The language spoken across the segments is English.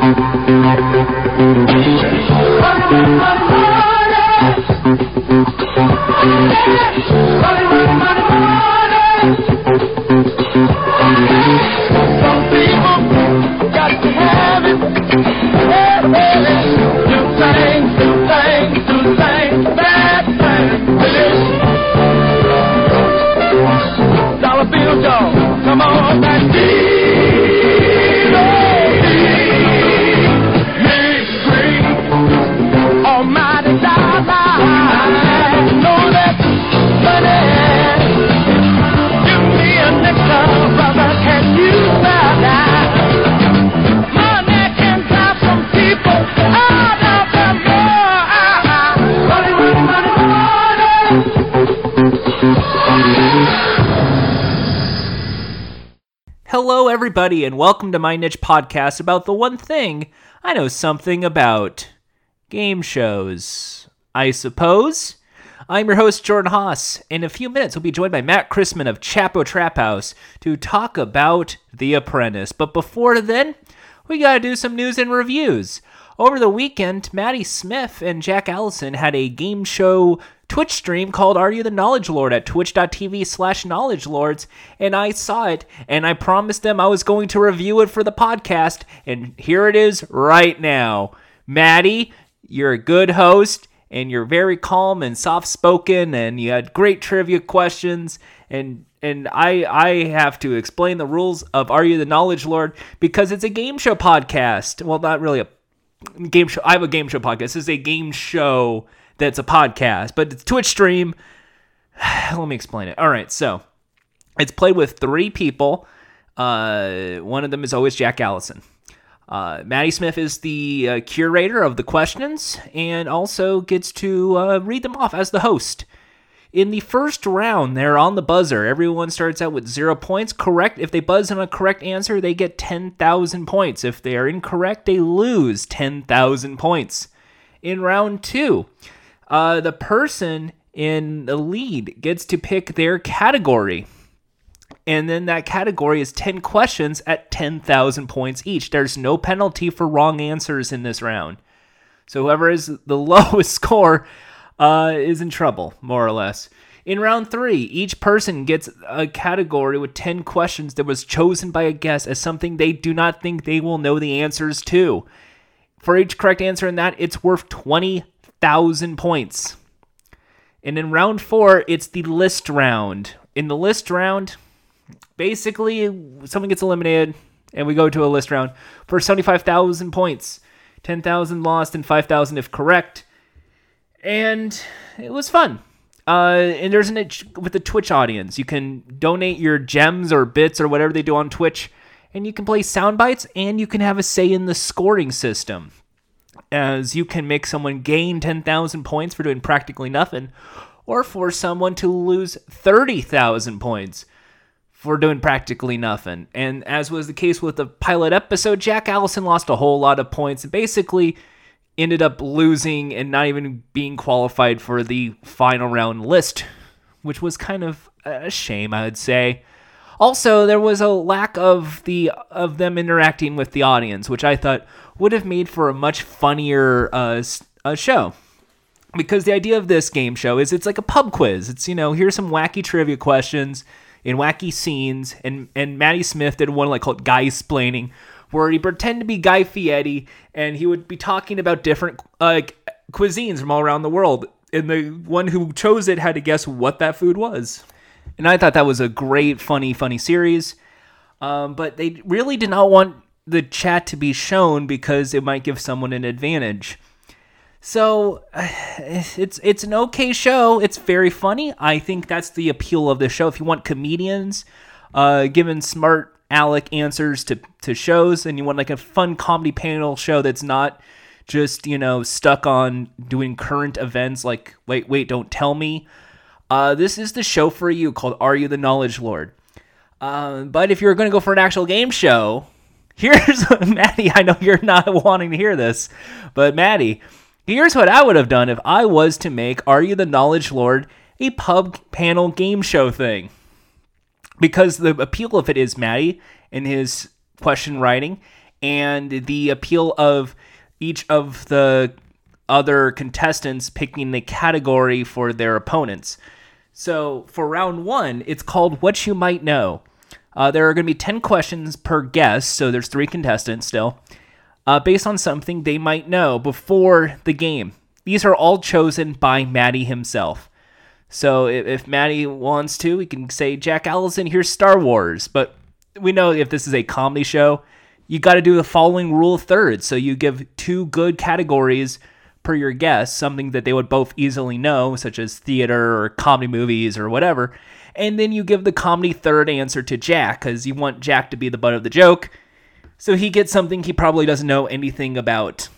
Some people got to have it. Everybody, and welcome to my niche podcast about the one thing I know something about game shows, I suppose. I'm your host, Jordan Haas. In a few minutes, we'll be joined by Matt Christman of Chapo Trap House to talk about The Apprentice. But before then, we gotta do some news and reviews. Over the weekend, Maddie Smith and Jack Allison had a game show Twitch stream called Are You the Knowledge Lord at twitch.tv slash knowledge lords, and I saw it, and I promised them I was going to review it for the podcast, and here it is right now. Maddie, you're a good host, and you're very calm and soft spoken, and you had great trivia questions, and and I I have to explain the rules of Are You the Knowledge Lord because it's a game show podcast. Well, not really a game show. I have a game show podcast. This is a game show that's a podcast, but it's Twitch stream. Let me explain it. All right, so it's played with three people. Uh, one of them is always Jack Allison. Uh, Maddie Smith is the uh, curator of the questions and also gets to uh, read them off as the host. In the first round, they're on the buzzer. Everyone starts out with zero points. Correct. If they buzz on a correct answer, they get 10,000 points. If they are incorrect, they lose 10,000 points. In round two, uh, the person in the lead gets to pick their category. And then that category is 10 questions at 10,000 points each. There's no penalty for wrong answers in this round. So whoever is the lowest score uh, is in trouble, more or less. In round three, each person gets a category with 10 questions that was chosen by a guest as something they do not think they will know the answers to. For each correct answer in that, it's worth 20,000 points. And in round four, it's the list round. In the list round, basically, someone gets eliminated, and we go to a list round for 75,000 points. 10,000 lost and 5,000 if correct. And it was fun. Uh, and there's an with the Twitch audience. You can donate your gems or bits or whatever they do on Twitch, and you can play sound bites, and you can have a say in the scoring system. As you can make someone gain 10,000 points for doing practically nothing, or for someone to lose 30,000 points for doing practically nothing. And as was the case with the pilot episode, Jack Allison lost a whole lot of points and basically ended up losing and not even being qualified for the final round list, which was kind of a shame, I would say. Also, there was a lack of the of them interacting with the audience, which I thought would have made for a much funnier uh, uh, show. Because the idea of this game show is it's like a pub quiz. It's you know here's some wacky trivia questions in wacky scenes, and and Maddie Smith did one like called Guy Splaining, where he pretended to be Guy Fieri, and he would be talking about different uh, cuisines from all around the world, and the one who chose it had to guess what that food was. And I thought that was a great, funny, funny series. Um, but they really did not want the chat to be shown because it might give someone an advantage. So it's it's an okay show. It's very funny. I think that's the appeal of the show. If you want comedians uh, giving smart Alec answers to to shows, and you want like a fun comedy panel show that's not just you know stuck on doing current events like wait wait don't tell me. Uh, this is the show for you called Are You the Knowledge Lord? Uh, but if you're going to go for an actual game show, here's Maddie. I know you're not wanting to hear this, but Maddie, here's what I would have done if I was to make Are You the Knowledge Lord a pub panel game show thing. Because the appeal of it is Maddie and his question writing, and the appeal of each of the other contestants picking the category for their opponents. So for round one, it's called What You Might Know. Uh, there are going to be 10 questions per guest, so there's three contestants still, uh, based on something they might know before the game. These are all chosen by Maddie himself. So if, if Maddie wants to, he can say, Jack Allison, here's Star Wars. But we know if this is a comedy show, you got to do the following rule of thirds. So you give two good categories per your guest, something that they would both easily know, such as theater or comedy movies or whatever. And then you give the comedy third answer to Jack because you want Jack to be the butt of the joke. So he gets something he probably doesn't know anything about.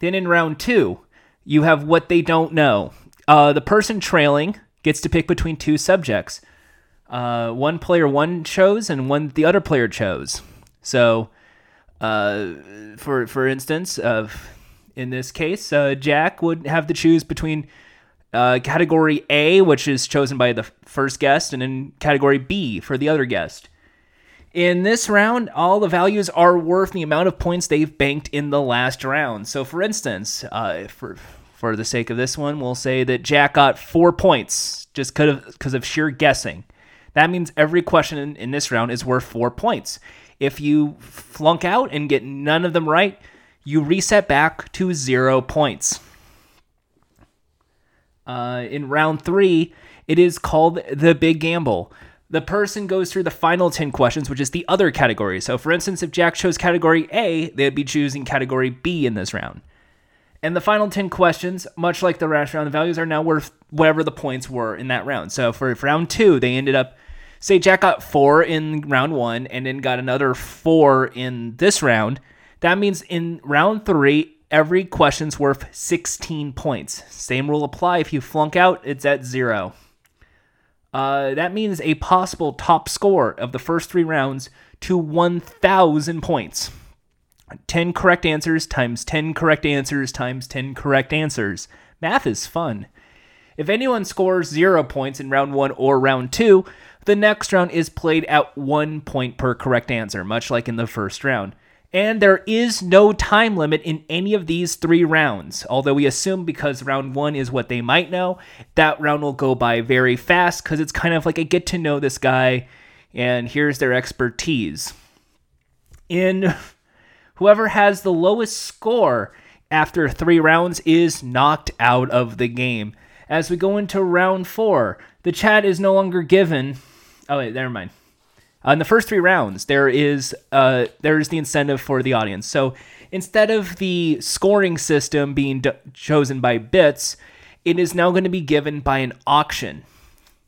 Then in round two, you have what they don't know. Uh, the person trailing gets to pick between two subjects. Uh, one player one chose and one the other player chose. So, uh, for for instance, of in this case, uh, Jack would have to choose between uh, category A, which is chosen by the first guest, and then category B for the other guest. In this round, all the values are worth the amount of points they've banked in the last round. So, for instance, uh, for for the sake of this one, we'll say that Jack got four points just because of sheer guessing. That means every question in, in this round is worth four points. If you flunk out and get none of them right, you reset back to zero points. Uh, in round three, it is called the big gamble. The person goes through the final 10 questions, which is the other category. So, for instance, if Jack chose category A, they'd be choosing category B in this round. And the final 10 questions, much like the last round, the values are now worth whatever the points were in that round. So, for, round two, they ended up, say, Jack got four in round one and then got another four in this round. That means in round three, every question's worth 16 points. Same rule apply. If you flunk out, it's at zero. Uh, that means a possible top score of the first three rounds to 1,000 points. 10 correct answers times 10 correct answers times 10 correct answers. Math is fun. If anyone scores zero points in round one or round two, the next round is played at one point per correct answer, much like in the first round. And there is no time limit in any of these three rounds. Although we assume because round one is what they might know, that round will go by very fast because it's kind of like a get to know this guy and here's their expertise. In whoever has the lowest score after three rounds is knocked out of the game. As we go into round four, the chat is no longer given. Oh, wait, never mind. Uh, in the first three rounds, there is uh, there is the incentive for the audience. So instead of the scoring system being d- chosen by bits, it is now going to be given by an auction.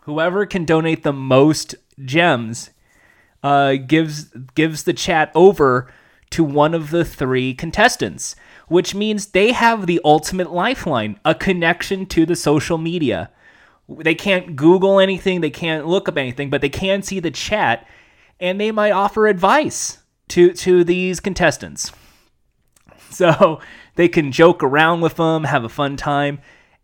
Whoever can donate the most gems uh, gives gives the chat over to one of the three contestants, which means they have the ultimate lifeline, a connection to the social media. They can't Google anything, they can't look up anything, but they can see the chat and they might offer advice to to these contestants. So they can joke around with them, have a fun time,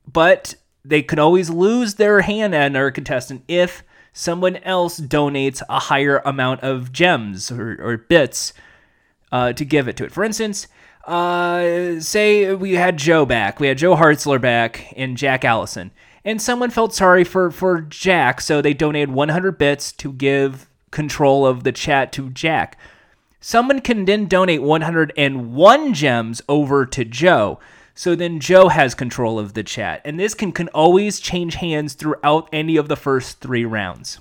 but they could always lose their hand at another contestant if someone else donates a higher amount of gems or, or bits uh, to give it to it. For instance, uh, say we had Joe back, we had Joe Hartzler back and Jack Allison, and someone felt sorry for for Jack, so they donated 100 bits to give control of the chat to Jack. Someone can then donate 101 gems over to Joe. So then Joe has control of the chat. And this can, can always change hands throughout any of the first three rounds.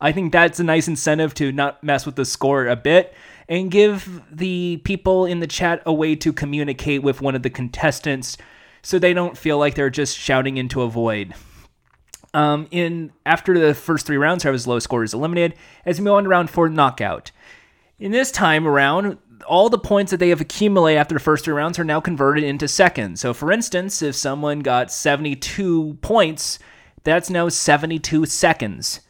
I think that's a nice incentive to not mess with the score a bit and give the people in the chat a way to communicate with one of the contestants so they don't feel like they're just shouting into a void. Um, in after the first three rounds, Travis' low score is eliminated as we move on to round four knockout. In this time around, all the points that they have accumulated after the first three rounds are now converted into seconds. So, for instance, if someone got 72 points, that's now 72 seconds.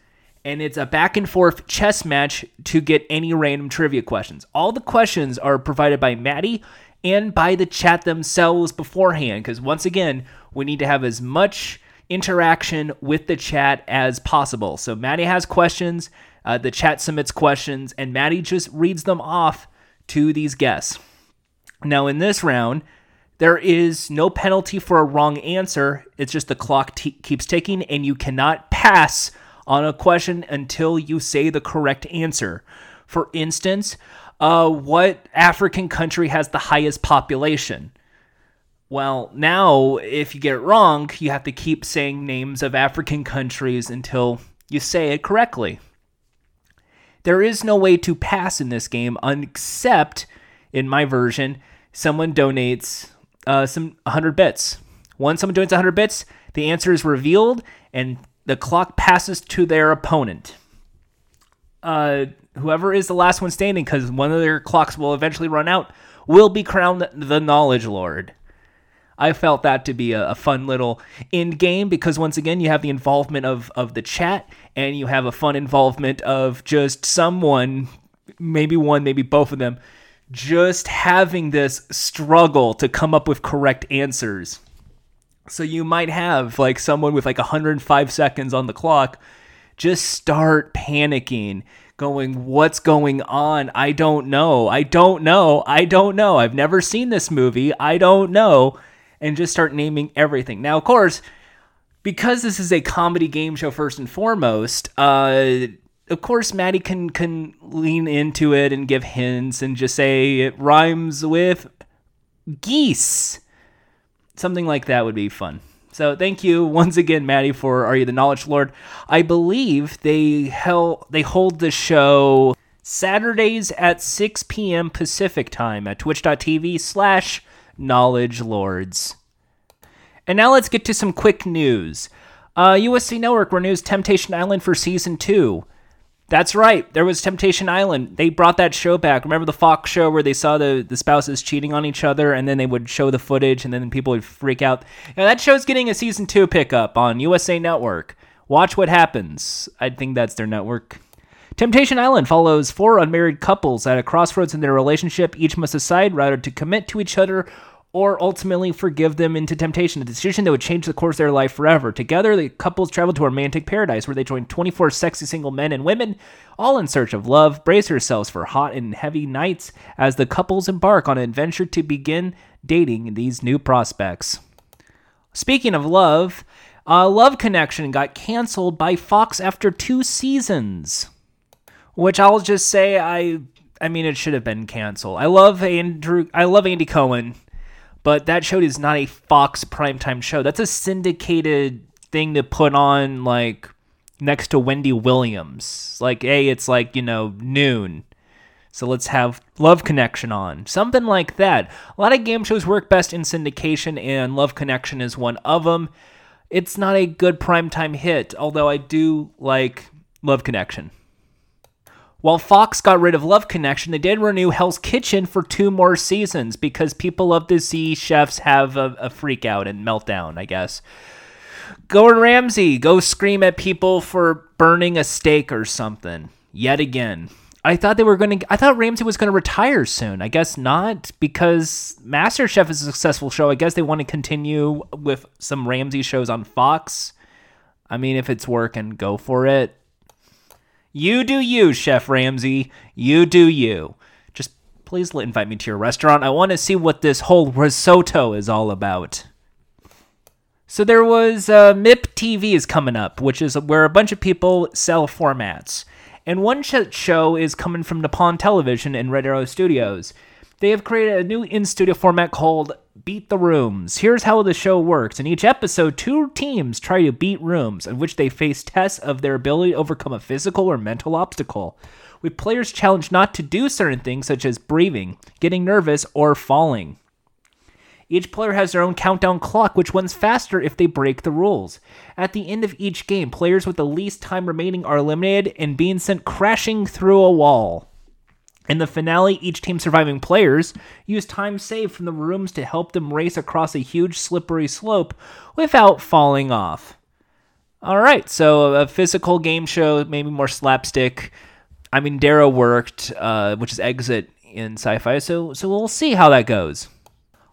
And it's a back and forth chess match to get any random trivia questions. All the questions are provided by Maddie and by the chat themselves beforehand, because once again, we need to have as much interaction with the chat as possible. So Maddie has questions, uh, the chat submits questions, and Maddie just reads them off to these guests. Now, in this round, there is no penalty for a wrong answer. It's just the clock t- keeps ticking, and you cannot pass on a question until you say the correct answer. For instance, uh, what African country has the highest population? Well, now if you get it wrong, you have to keep saying names of African countries until you say it correctly. There is no way to pass in this game except, in my version, someone donates uh, some 100 bits. Once someone donates 100 bits, the answer is revealed and the clock passes to their opponent. Uh, whoever is the last one standing, because one of their clocks will eventually run out, will be crowned the Knowledge Lord. I felt that to be a, a, fun little end game because once again you have the involvement of of the chat and you have a fun involvement of just someone, maybe one, maybe both of them, just having this struggle to come up with correct answers. So you might have like someone with like 105 seconds on the clock just start panicking, going, What's going on? I don't know. I don't know. I don't know. I've never seen this movie. I don't know. And just start naming everything. Now, of course, because this is a comedy game show first and foremost, uh, of course, Maddie can can lean into it and give hints and just say it rhymes with geese. Something like that would be fun. So thank you once again, Maddie, for Are You the Knowledge Lord? I believe they held they hold the show Saturdays at 6 p.m. Pacific time at twitch.tv slash knowledge lords. And now let's get to some quick news. Uh, USC Network renews Temptation Island for season two. That's right. There was Temptation Island. They brought that show back. Remember the Fox show where they saw the, the spouses cheating on each other and then they would show the footage and then people would freak out? Yeah, that show's getting a season two pickup on USA Network. Watch what happens. I think that's their network. Temptation Island follows four unmarried couples at a crossroads in their relationship. Each must decide whether to commit to each other or ultimately forgive them into temptation, a decision that would change the course of their life forever. Together, the couples travel to a romantic paradise where they join 24 sexy single men and women, all in search of love. Brace yourselves for hot and heavy nights as the couples embark on an adventure to begin dating these new prospects. Speaking of love, uh, Love Connection got canceled by Fox after two seasons, which I'll just say I I mean, it should have been canceled. I love Andrew. I love Andy Cohen but that show is not a Fox primetime show. That's a syndicated thing to put on like next to Wendy Williams. Like, hey, it's like, you know, noon. So let's have Love Connection on. Something like that. A lot of game shows work best in syndication, and Love Connection is one of them. It's not a good primetime hit, although I do like Love Connection. While Fox got rid of Love Connection, they did renew Hell's Kitchen for two more seasons because people love to see chefs have a, a freak out and meltdown, I guess. Gordon Ramsay go scream at people for burning a steak or something. Yet again. I thought they were going to I thought Ramsay was going to retire soon. I guess not because MasterChef is a successful show. I guess they want to continue with some Ramsay shows on Fox. I mean, if it's working, go for it. You do you, Chef Ramsay. You do you. Just please invite me to your restaurant. I want to see what this whole risotto is all about. So there was uh, MIP TV is coming up, which is where a bunch of people sell formats. And one show is coming from Nippon Television and Red Arrow Studios. They have created a new in studio format called Beat the Rooms. Here's how the show works. In each episode, two teams try to beat rooms, in which they face tests of their ability to overcome a physical or mental obstacle, with players challenged not to do certain things such as breathing, getting nervous, or falling. Each player has their own countdown clock, which runs faster if they break the rules. At the end of each game, players with the least time remaining are eliminated and being sent crashing through a wall. In the finale, each team's surviving players use time saved from the rooms to help them race across a huge slippery slope without falling off. All right, so a physical game show, maybe more slapstick. I mean, Dero worked, uh, which is Exit in Syfy, so so we'll see how that goes.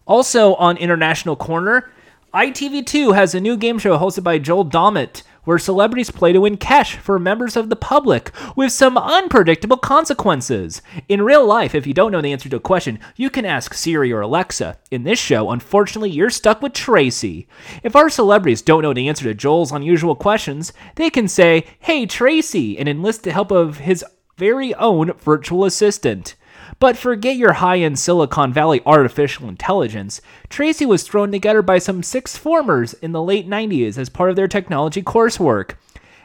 Also on International Corner, ITV2 has a new game show hosted by Joel Dommett where celebrities play to win cash for members of the public with some unpredictable consequences. In real life, if you don't know the answer to a question, you can ask Siri or Alexa. In this show, unfortunately, you're stuck with Tracy. If our celebrities don't know the answer to Joel's unusual questions, they can say, Hey, Tracy, and enlist the help of his very own virtual assistant. But forget your high end Silicon Valley artificial intelligence. Tracy was thrown together by some sixth formers in the late 90s as part of their technology coursework.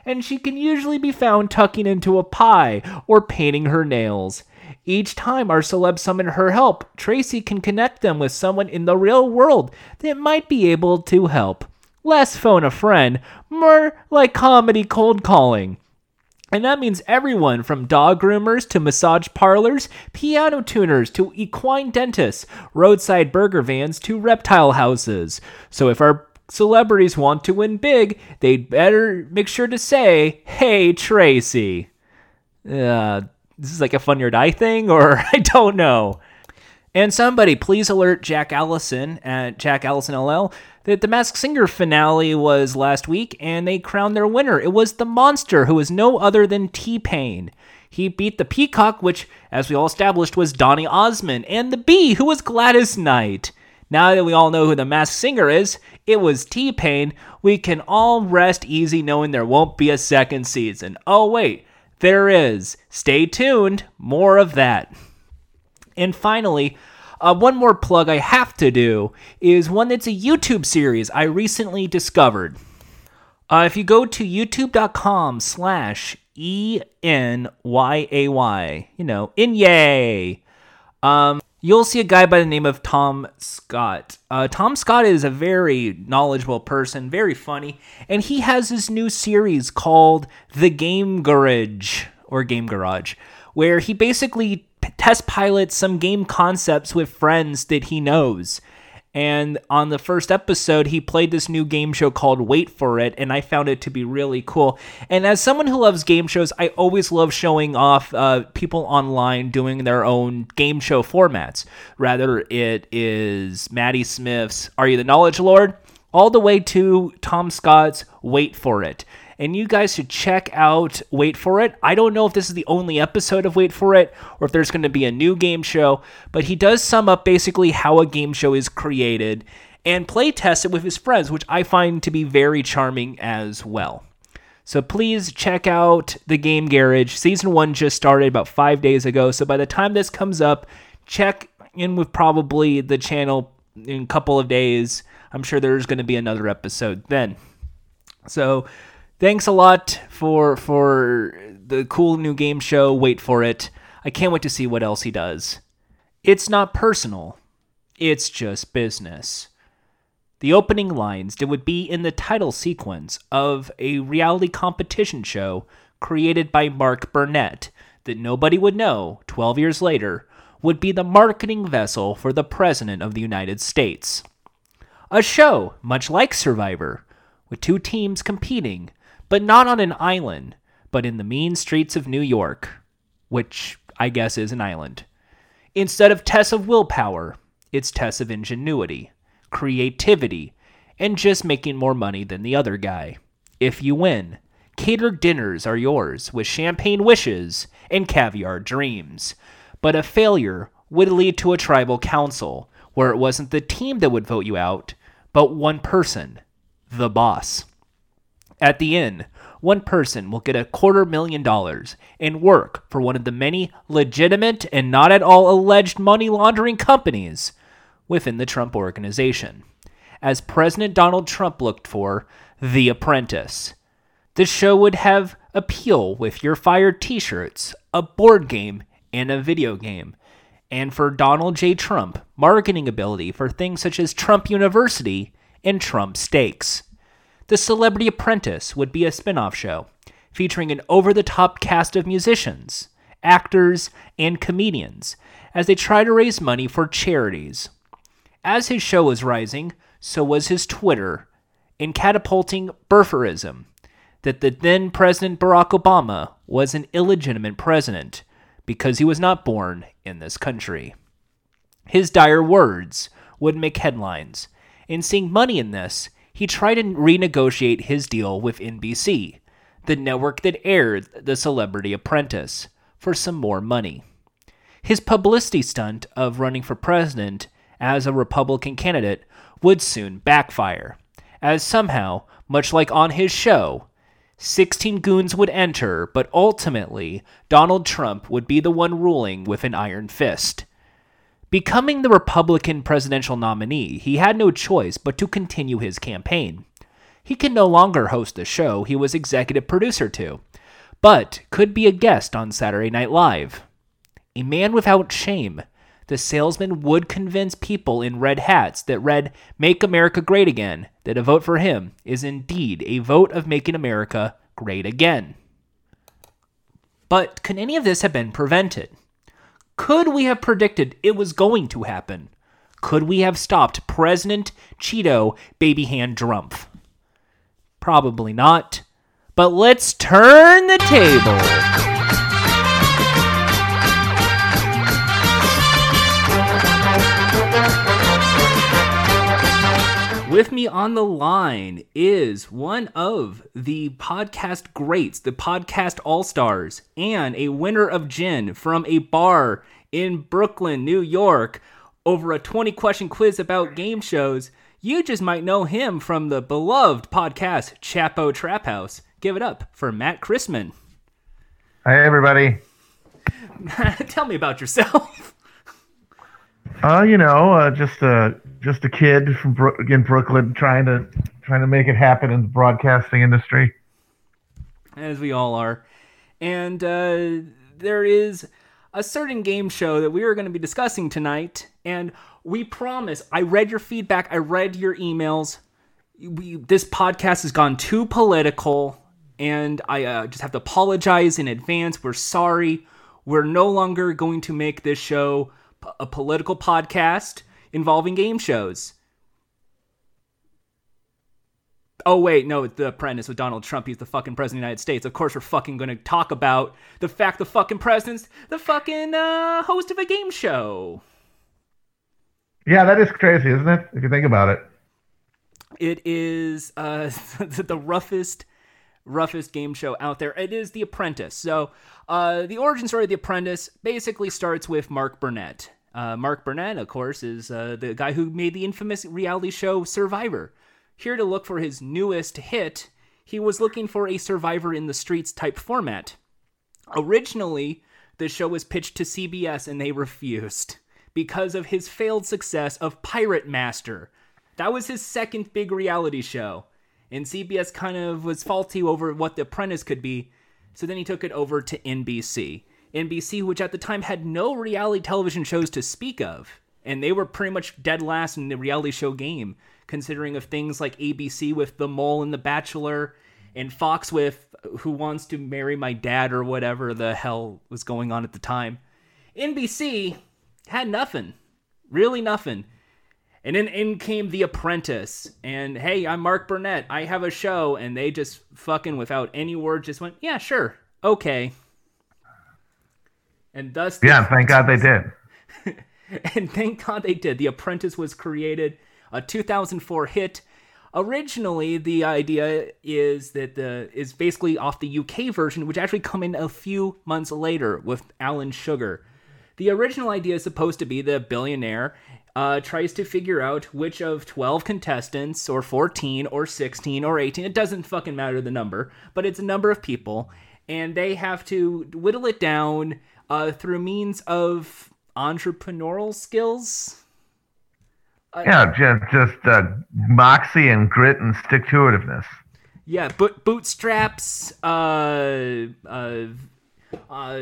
And she can usually be found tucking into a pie or painting her nails. Each time our celebs summon her help, Tracy can connect them with someone in the real world that might be able to help. Less phone a friend, more like comedy cold calling. And that means everyone from dog groomers to massage parlors, piano tuners to equine dentists, roadside burger vans to reptile houses. So if our celebrities want to win big, they'd better make sure to say, Hey, Tracy. Uh, this is like a Fun Your Die thing, or I don't know. And somebody, please alert Jack Allison at Jack Allison LL that the Masked Singer finale was last week and they crowned their winner. It was the monster, who is no other than T Pain. He beat the Peacock, which, as we all established, was Donny Osmond, and the Bee, who was Gladys Knight. Now that we all know who the Masked Singer is, it was T Pain. We can all rest easy knowing there won't be a second season. Oh, wait, there is. Stay tuned. More of that. And finally, uh, one more plug I have to do is one that's a YouTube series I recently discovered. Uh, if you go to youtube.com slash E-N-Y-A-Y, you know, Inyay, um, you'll see a guy by the name of Tom Scott. Uh, Tom Scott is a very knowledgeable person, very funny, and he has this new series called The Game Garage, or Game Garage, where he basically test pilot some game concepts with friends that he knows. And on the first episode, he played this new game show called Wait for It, and I found it to be really cool. And as someone who loves game shows, I always love showing off uh, people online doing their own game show formats. Rather, it is Maddie Smith's Are You the Knowledge Lord? all the way to Tom Scott's Wait for It and you guys should check out Wait for It. I don't know if this is the only episode of Wait for It or if there's going to be a new game show, but he does sum up basically how a game show is created and play test it with his friends, which I find to be very charming as well. So please check out the Game Garage. Season 1 just started about 5 days ago, so by the time this comes up, check in with probably the channel in a couple of days. I'm sure there's going to be another episode then. So thanks a lot for for the cool new game show. Wait for it. I can't wait to see what else he does. It's not personal. It's just business. The opening lines that would be in the title sequence of a reality competition show created by Mark Burnett that nobody would know 12 years later would be the marketing vessel for the President of the United States. A show much like Survivor, with two teams competing but not on an island, but in the mean streets of New York, which I guess is an island. Instead of tests of willpower, it's tests of ingenuity, creativity, and just making more money than the other guy. If you win, catered dinners are yours with champagne wishes and caviar dreams. But a failure would lead to a tribal council where it wasn't the team that would vote you out, but one person, the boss. At the end, one person will get a quarter million dollars and work for one of the many legitimate and not at all alleged money laundering companies within the Trump organization. As President Donald Trump looked for The Apprentice. The show would have appeal with your fired t shirts, a board game, and a video game. And for Donald J. Trump, marketing ability for things such as Trump University and Trump Steaks. The Celebrity Apprentice would be a spin off show featuring an over the top cast of musicians, actors, and comedians as they try to raise money for charities. As his show was rising, so was his Twitter, in catapulting birtherism that the then President Barack Obama was an illegitimate president because he was not born in this country. His dire words would make headlines, and seeing money in this, he tried to renegotiate his deal with NBC, the network that aired The Celebrity Apprentice, for some more money. His publicity stunt of running for president as a Republican candidate would soon backfire, as somehow, much like on his show, 16 goons would enter, but ultimately, Donald Trump would be the one ruling with an iron fist. Becoming the Republican presidential nominee, he had no choice but to continue his campaign. He could no longer host the show he was executive producer to, but could be a guest on Saturday Night Live. A man without shame, the salesman would convince people in red hats that read Make America Great Again that a vote for him is indeed a vote of making America great again. But could any of this have been prevented? Could we have predicted it was going to happen? Could we have stopped President Cheeto Baby Hand Drumpf? Probably not. But let's turn the table. With me on the line is one of the podcast greats, the podcast all stars, and a winner of gin from a bar in Brooklyn, New York, over a 20 question quiz about game shows. You just might know him from the beloved podcast Chapo Trap House. Give it up for Matt Christman. Hi, everybody. Tell me about yourself. Uh, you know, uh, just a just a kid from Bro- in Brooklyn trying to trying to make it happen in the broadcasting industry. as we all are. And uh, there is a certain game show that we are going to be discussing tonight. And we promise, I read your feedback, I read your emails. We, this podcast has gone too political, and I uh, just have to apologize in advance. We're sorry. We're no longer going to make this show a political podcast involving game shows. Oh wait, no, The Apprentice with Donald Trump. He's the fucking president of the United States. Of course, we're fucking gonna talk about the fact the fucking president's the fucking uh, host of a game show. Yeah, that is crazy, isn't it? If you think about it. It is uh, the roughest, roughest game show out there. It is The Apprentice. So, uh, the origin story of The Apprentice basically starts with Mark Burnett. Uh, Mark Burnett, of course, is uh, the guy who made the infamous reality show Survivor. Here to look for his newest hit, he was looking for a Survivor in the Streets type format. Originally, the show was pitched to CBS and they refused because of his failed success of Pirate Master. That was his second big reality show. And CBS kind of was faulty over what The Apprentice could be, so then he took it over to NBC. NBC, which at the time had no reality television shows to speak of, and they were pretty much dead last in the reality show game, considering of things like ABC with The Mole and The Bachelor, and Fox with Who Wants to Marry My Dad or whatever the hell was going on at the time. NBC had nothing, really nothing. And then in came The Apprentice. And hey, I'm Mark Burnett. I have a show. And they just fucking, without any word, just went, yeah, sure. Okay. And thus, The Yeah, thank God they did. and thank God they did. The Apprentice was created, a 2004 hit. Originally, the idea is that the is basically off the UK version, which actually come in a few months later with Alan Sugar. The original idea is supposed to be the billionaire uh, tries to figure out which of 12 contestants, or 14, or 16, or 18, it doesn't fucking matter the number, but it's a number of people, and they have to whittle it down uh, through means of entrepreneurial skills. Yeah, just just uh, moxie and grit and stick to itiveness. Yeah, but bootstraps. Uh, uh, uh,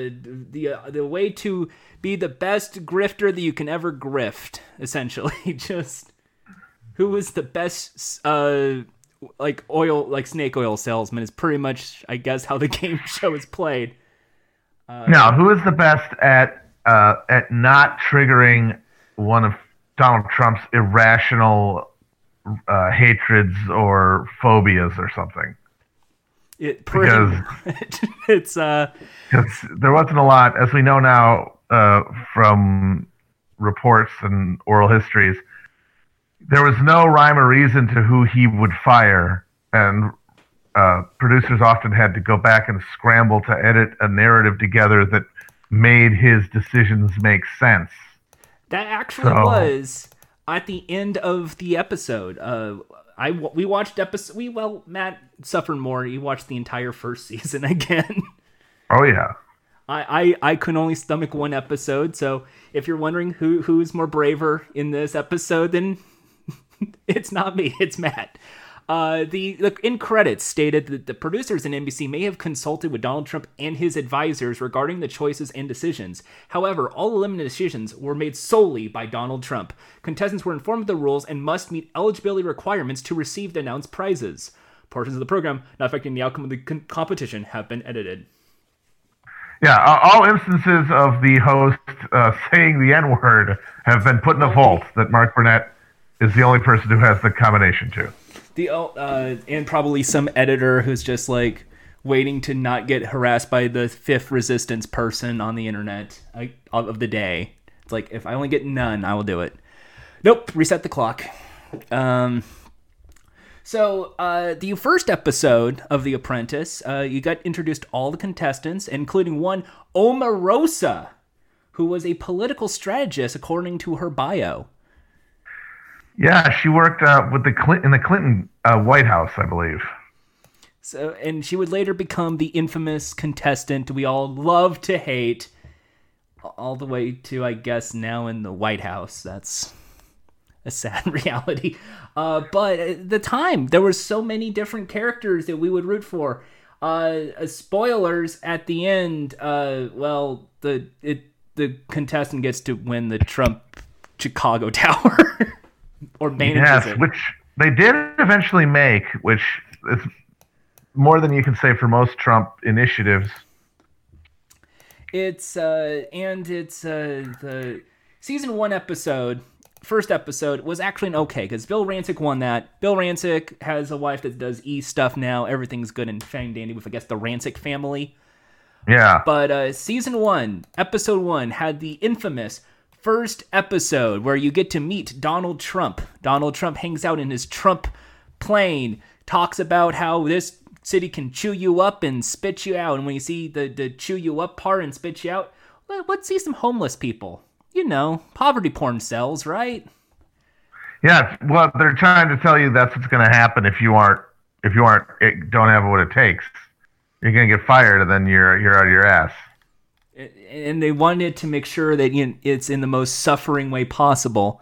the uh, the way to be the best grifter that you can ever grift. Essentially, just who is the best uh like oil like snake oil salesman is pretty much I guess how the game show is played. Now, who is the best at uh, at not triggering one of Donald Trump's irrational uh, hatreds or phobias or something? It pretty much, it's uh Because there wasn't a lot, as we know now uh, from reports and oral histories. there was no rhyme or reason to who he would fire, and uh, producers often had to go back and scramble to edit a narrative together that made his decisions make sense. That actually So- was at the end of the episode. Uh, I we watched episode. We well, Matt suffered more. He watched the entire first season again. Oh yeah, I, I I couldn't only stomach one episode. So if you're wondering who who's more braver in this episode, then it's not me. It's Matt. Uh, the, the in credits stated that the producers in NBC may have consulted with Donald Trump and his advisors regarding the choices and decisions. However, all eliminated decisions were made solely by Donald Trump. Contestants were informed of the rules and must meet eligibility requirements to receive the announced prizes. Portions of the program not affecting the outcome of the con- competition have been edited. yeah. uh, All instances of the host uh, saying the N word have been put in a vault that Mark Burnett is the only person who has the combination to. The uh, and probably some editor who's just like waiting to not get harassed by the fifth resistance person on the internet of the day. It's like if I only get none, I will do it. Nope, reset the clock. Um, so uh, the first episode of The Apprentice, uh, you got introduced all the contestants, including one Omarosa, who was a political strategist according to her bio. Yeah, she worked uh, with the in the Clinton uh, White House, I believe. So, and she would later become the infamous contestant we all love to hate, all the way to, I guess, now in the White House. That's a sad reality. Uh, but at the time, there were so many different characters that we would root for. Uh, uh, spoilers at the end. Uh, well, the it the contestant gets to win the Trump Chicago Tower, or manages Yes, it. which they did eventually make, which is more than you can say for most Trump initiatives. It's uh and it's uh the season one episode, first episode was actually an okay because Bill Rancic won that. Bill Rancic has a wife that does e stuff now. Everything's good and fang dandy with I guess the Rancic family. Yeah, But uh season one, episode one had the infamous first episode where you get to meet Donald Trump. Donald Trump hangs out in his Trump plane, talks about how this city can chew you up and spit you out. And when you see the, the chew you up part and spit you out, let, let's see some homeless people. You know, poverty porn sells, right? yeah. Well, they're trying to tell you that's what's going to happen if you aren't if you aren't eh, don't have what it takes. You're going to get fired, and then you're you're out of your ass. And they wanted to make sure that you know, it's in the most suffering way possible.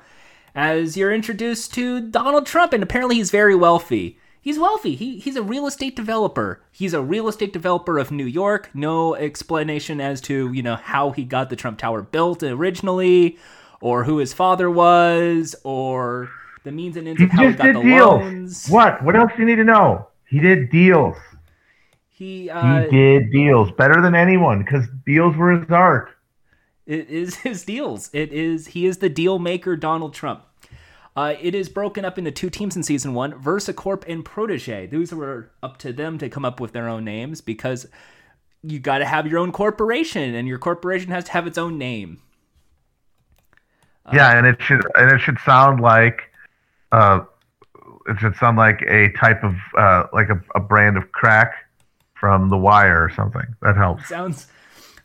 As you're introduced to Donald Trump, and apparently he's very wealthy. He's wealthy. He, he's a real estate developer. He's a real estate developer of New York. No explanation as to you know how he got the Trump Tower built originally, or who his father was, or the means and ends of how he got the deals. loans. What? What else do you need to know? He did deals. He uh, he did deals better than anyone because deals were his art. It is his deals. It is he is the deal maker, Donald Trump. Uh, it is broken up into two teams in season one: VersaCorp and Protege. Those were up to them to come up with their own names because you got to have your own corporation, and your corporation has to have its own name. yeah, and it should and it should sound like uh, it should sound like a type of uh, like a, a brand of crack from The Wire or something. That helps. Sounds.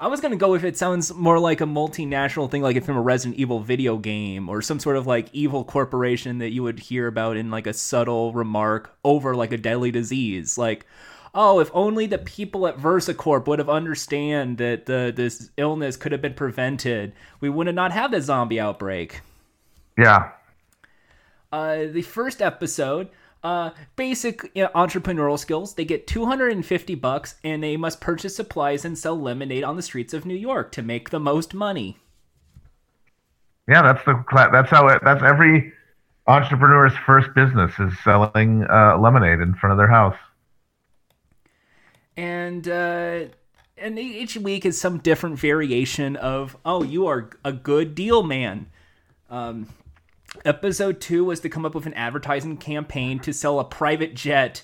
I was gonna go if it sounds more like a multinational thing, like if from a Resident Evil video game or some sort of like evil corporation that you would hear about in like a subtle remark over like a deadly disease. Like, oh, if only the people at VersaCorp would have understand that the this illness could have been prevented, we would have not have the zombie outbreak. Yeah, Uh, the first episode, uh, basic you know, entrepreneurial skills. They get 250 bucks and they must purchase supplies and sell lemonade on the streets of New York to make the most money. yeah. That's the that's how it, that's every entrepreneur's first business is selling uh, lemonade in front of their house. And uh, and each week is some different variation of oh you are a good deal man. Um, episode two was to come up with an advertising campaign to sell a private jet,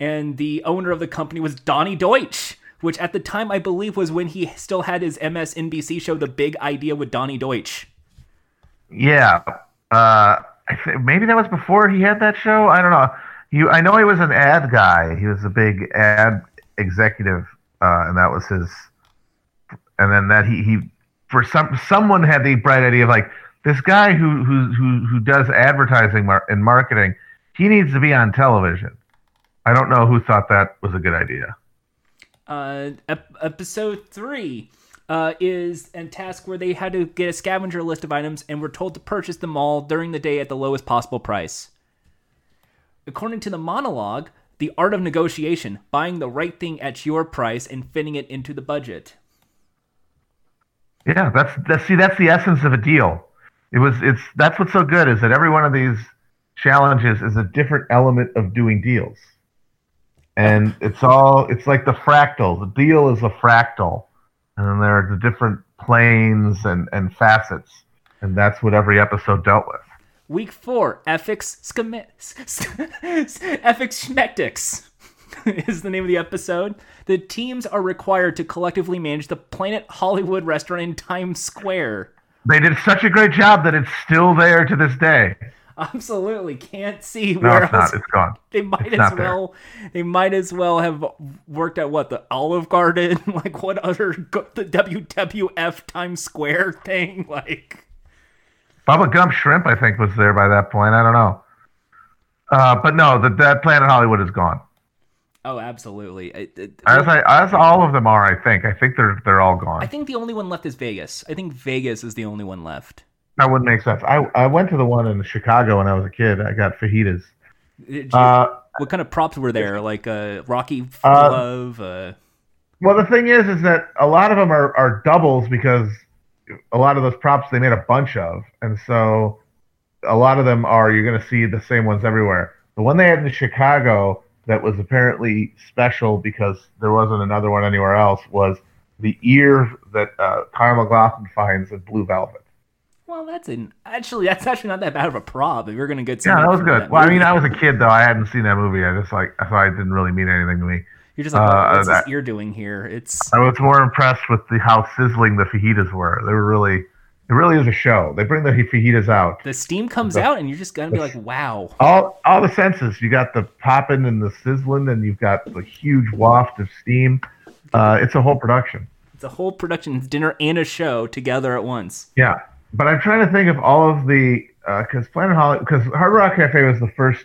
and the owner of the company was Donny Deutsch, which at the time I believe was when he still had his MSNBC show, The Big Idea with Donny Deutsch. Yeah, uh, th- maybe that was before he had that show. I don't know. You, I know he was an ad guy. He was a big ad executive, uh, and that was his. And then that he he for some someone had the bright idea of like this guy who who who who does advertising mar- and marketing. He needs to be on television. I don't know who thought that was a good idea. Uh, ep- episode three uh, is a task where they had to get a scavenger list of items and were told to purchase them all during the day at the lowest possible price. According to the monologue, the art of negotiation, buying the right thing at your price and fitting it into the budget. Yeah, that's that's see that's the essence of a deal. It was it's that's what's so good is that every one of these challenges is a different element of doing deals. And it's all it's like the fractal. The deal is a fractal. And then there are the different planes and, and facets. And that's what every episode dealt with. Week four, Ethics Schema- Ethics Schmectics is the name of the episode. The teams are required to collectively manage the Planet Hollywood restaurant in Times Square. They did such a great job that it's still there to this day. Absolutely can't see where No, it's else not. It's gone. they might It's as not there. well they might as well have worked at what the Olive Garden like what other the WWF Times Square thing like Bubba Gump Shrimp, I think, was there by that point. I don't know. Uh, but no, the, that Planet Hollywood is gone. Oh absolutely It- it- As I, as all of them are, I think. I think they're they're all gone. I think the only one left is Vegas I think Vegas is the only one left That wouldn't make sense. I, I went to the one in Chicago when I was a kid. I got fajitas. You- Uh, what kind of props were there like uh Rocky Uh, glove uh well, the thing is, is that a lot of them are, are doubles because a lot of those props they made a bunch of, and so a lot of them are you're going to see the same ones everywhere. The one they had in Chicago that was apparently special because there wasn't another one anywhere else was the ear that uh, Kyle MacLachlan finds in Blue Velvet. well that's an actually that's actually not that bad of a prop if you're gonna get Yeah, that was good. that Well, I mean. I was a kid though. I hadn't seen that movie. I just like I thought it didn't really mean anything to me. you're just like uh, what's that- this ear doing here it's I was more impressed with the how sizzling the fajitas were. They were really, it really is a show. They bring the fajitas out. the steam comes The- out and you're just gonna be like wow All all the senses. You got the popping and the sizzling, and you've got the huge waft of steam. Uh, it's a whole production. It's a whole production dinner and a show together at once. Yeah, but I'm trying to think of all of the because Planet Hollywood because Hard Rock Cafe was the first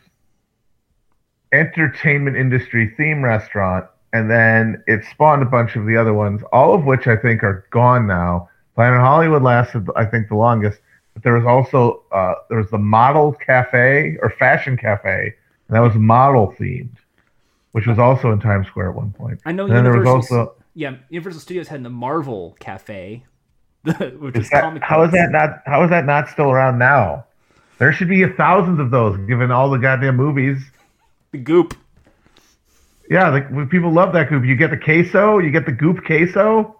entertainment industry theme restaurant, and then it spawned a bunch of the other ones, all of which I think are gone now. Planet Hollywood lasted, I think, the longest. But there was also uh, there was the Model Cafe or Fashion Cafe, and that was model themed, which was also in Times Square at one point. I know And then there was Universal. also yeah, Universal Studios had the Marvel Cafe, which Is that, comic. how is that not how is that not still around now? There should be thousands of those, given all the goddamn movies. the Goop? Yeah, like people love that goop. You get the queso, you get the goop queso.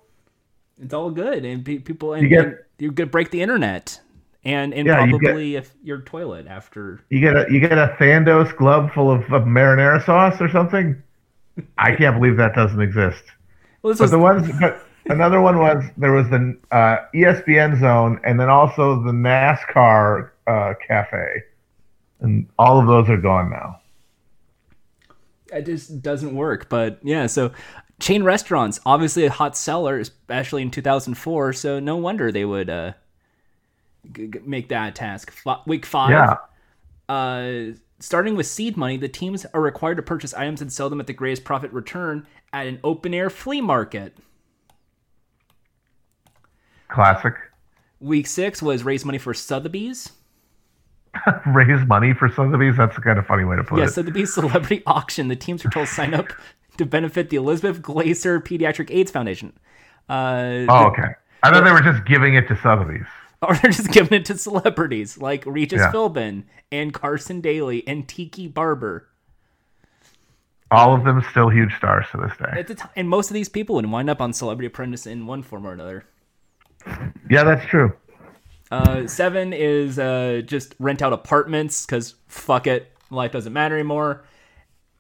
It's all good, and pe- people and You get- you could break the internet, and and Yeah, you get- probably if your toilet after. You get a you get a Thanos glove full of, of marinara sauce or something. I can't believe that doesn't exist. Well, But was the ones, but another one was there was the uh, ESPN zone, and then also the NASCAR uh, cafe, and all of those are gone now. it just doesn't work. But yeah, so chain restaurants obviously a hot seller, especially in 2004. So no wonder they would uh, g- g- make that task. F- week five. Yeah. Uh, starting with seed money, the teams are required to purchase items and sell them at the greatest profit return at an open air flea market. Classic. Week six was raise money for Sotheby's. Raise money for Sotheby's. That's a kind of funny way to put it. Yeah, so it. Sotheby's celebrity auction. The teams are told to sign up to benefit the Elizabeth Glaser Pediatric AIDS Foundation. Uh, Oh, okay. I thought they were just giving it to Sotheby's. or they're just giving it to celebrities like Regis Yeah. Philbin and Carson Daly and Tiki Barber. All of them still huge stars to this day. At the time, and most of these people would wind up on Celebrity Apprentice in one form or another. Yeah, that's true. Uh, seven is uh, just rent out apartments because fuck it, life doesn't matter anymore.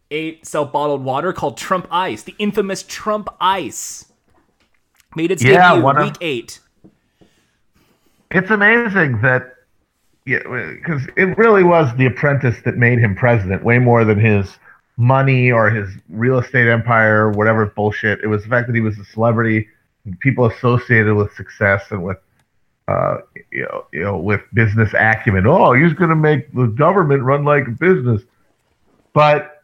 Eight, sell bottled water called Trump Ice, the infamous Trump Ice. Made its Yeah, debut week eight. It's amazing that yeah, because it really was The Apprentice that made him president, way more than his money or his real estate empire, whatever bullshit. It was the fact that he was a celebrity, people associated with success and with, uh, you know, you know, with business acumen. Oh, he's going to make the government run like a business. But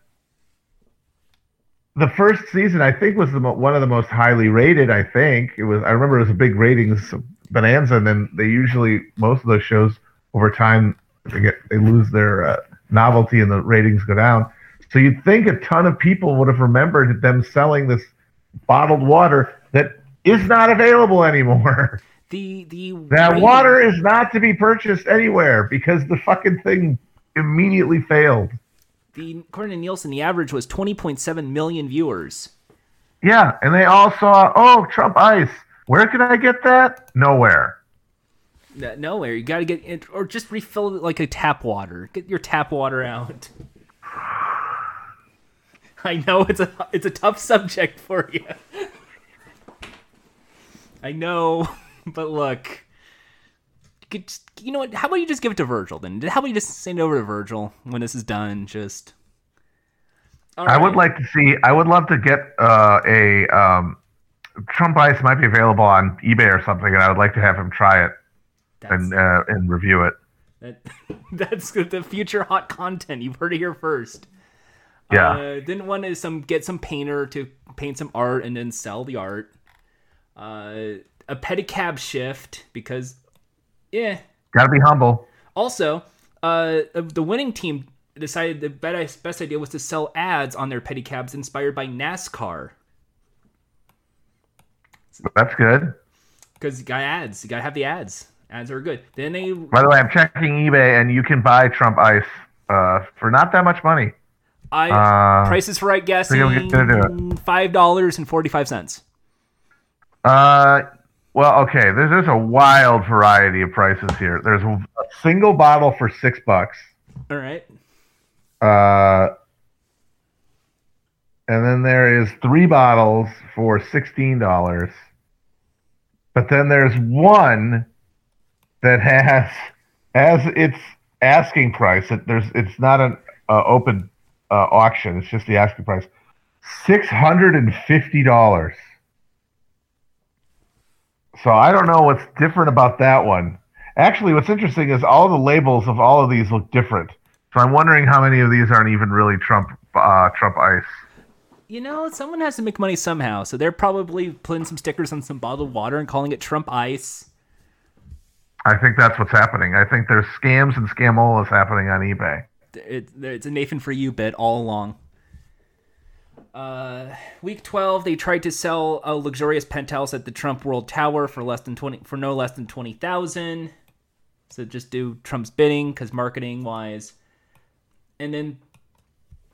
the first season, I think, was the one of the most highly rated. I think it was. I remember it was a big ratings bonanza, and then they usually most of those shows over time they get they lose their uh, novelty and the ratings go down. So you'd think a ton of people would have remembered them selling this bottled water that is not available anymore. The the That water is not to be purchased anywhere because the fucking thing immediately failed. the according to Nielsen, the average was 20.7 million viewers. Yeah, and they all saw, oh, Trump Ice. Where can I get that? Nowhere. No- Nowhere. You got to get it, or just refill it like a tap water. Get your tap water out. I know it's a it's a tough subject for you. I know, but look, get, you know what? How about you just give it to Virgil then? How about you just send it over to Virgil when this is done? Just. All I would like to see. I would love to get uh, a um, Trump Ice might be available on eBay or something, and I would like to have him try it That's- and uh, and review it. That, that's the future hot content. You've heard it here first. Yeah, Uh, then one is some get some painter to paint some art and then sell the art. Uh, a pedicab shift because, yeah. got to be humble. Also, uh, the winning team decided the best idea was to sell ads on their pedicabs inspired by NASCAR That's good. because you got ads. You gotta have the ads. Ads are good. Then they By the way, I'm checking eBay, and you can buy Trump Ice uh, for not that much money. I Uh, prices for right guessing think I'm gonna do five dollars and forty five cents. Uh, well, okay. There's there's a wild variety of prices here. There's a single bottle for six bucks. All right. Uh, and then there is three bottles for sixteen dollars. But then there's one that has as its asking price. It, there's it's not an uh, open uh, auction. It's just the asking price, six hundred and fifty dollars. So I don't know what's different about that one. Actually, what's interesting is all the labels of all of these look different. So I'm wondering how many of these aren't even really Trump uh, Trump Ice. You know, someone has to make money somehow, so they're probably putting some stickers on some bottled water and calling it Trump Ice. I think that's what's happening. I think there's scams and scamolas happening on eBay. It, it's a Nathan for you bit all along. Uh, week twelve, they tried to sell a luxurious penthouse at the Trump World Tower for less than twenty for no less than twenty thousand. So just do Trump's bidding because marketing wise. And then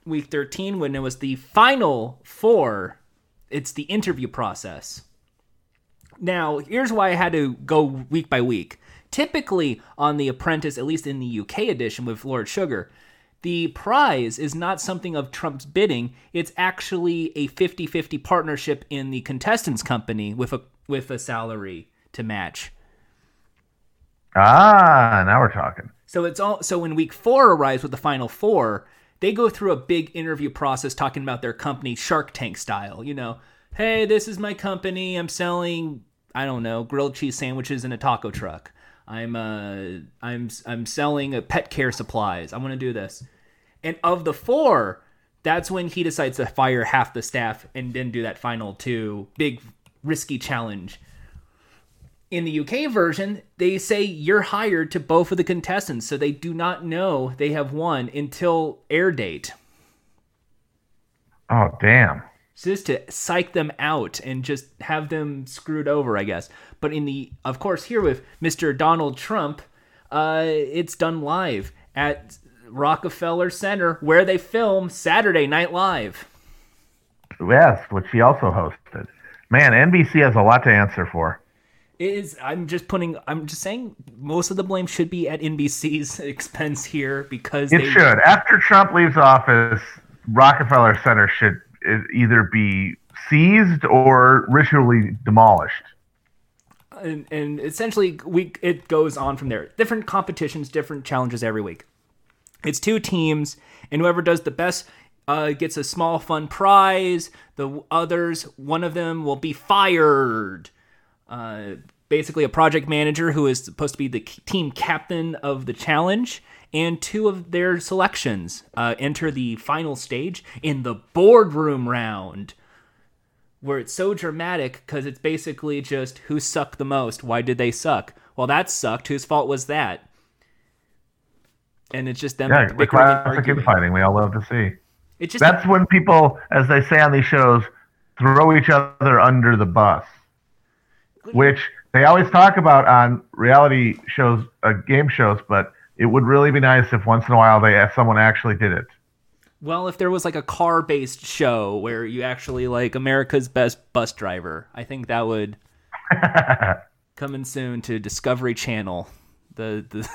week thirteen, when it was the final four, it's the interview process. Now, here's why I had to go week by week. Typically, on The Apprentice, at least in the UK edition with Lord Sugar, the prize is not something of Trump's bidding. It's actually a 50 50 partnership in the contestants' company with a, with a salary to match. Ah, now we're talking. So it's all so when week four arrives with the final four, they go through a big interview process talking about their company Shark Tank style. You know, hey, this is my company. I'm selling, I don't know, grilled cheese sandwiches in a taco truck. I'm uh I'm I'm selling a pet care supplies. I want to do this. And of the four, that's when he decides to fire half the staff and then do that final two big risky challenge. In the UK version, they say you're hired to both of the contestants, so they do not know they have won until air date. Oh, damn. Just to psych them out and just have them screwed over, I guess. But in the, of course, here with Mr. Donald Trump, uh, it's done live at Rockefeller Center where they film Saturday Night Live. Yes, which he also hosted. Man, NBC has a lot to answer for. It is I'm just putting I'm just saying most of the blame should be at NBC's expense here because It they should. After Trump leaves office, Rockefeller Center should either be seized or ritually demolished. and, and essentially we it goes on from there. Different competitions, different challenges every week. It's two teams, and whoever does the best uh, gets a small fun prize. The others, one of them will be fired. Uh, basically, a project manager who is supposed to be the team captain of the challenge, and two of their selections uh, enter the final stage in the boardroom round where it's so dramatic because it's basically just who sucked the most. Why did they suck? Well, that sucked. Whose fault was that? And it's just them. Yeah, the classic infighting we all love to see. It just That's when people, as they say on these shows, throw each other under the bus, which they always talk about on reality shows, uh, game shows. But it would really be nice if once in a while they someone actually did it. well, if there was like a car-based show where you actually like America's Best Bus Driver, I think that would coming soon to Discovery Channel. The the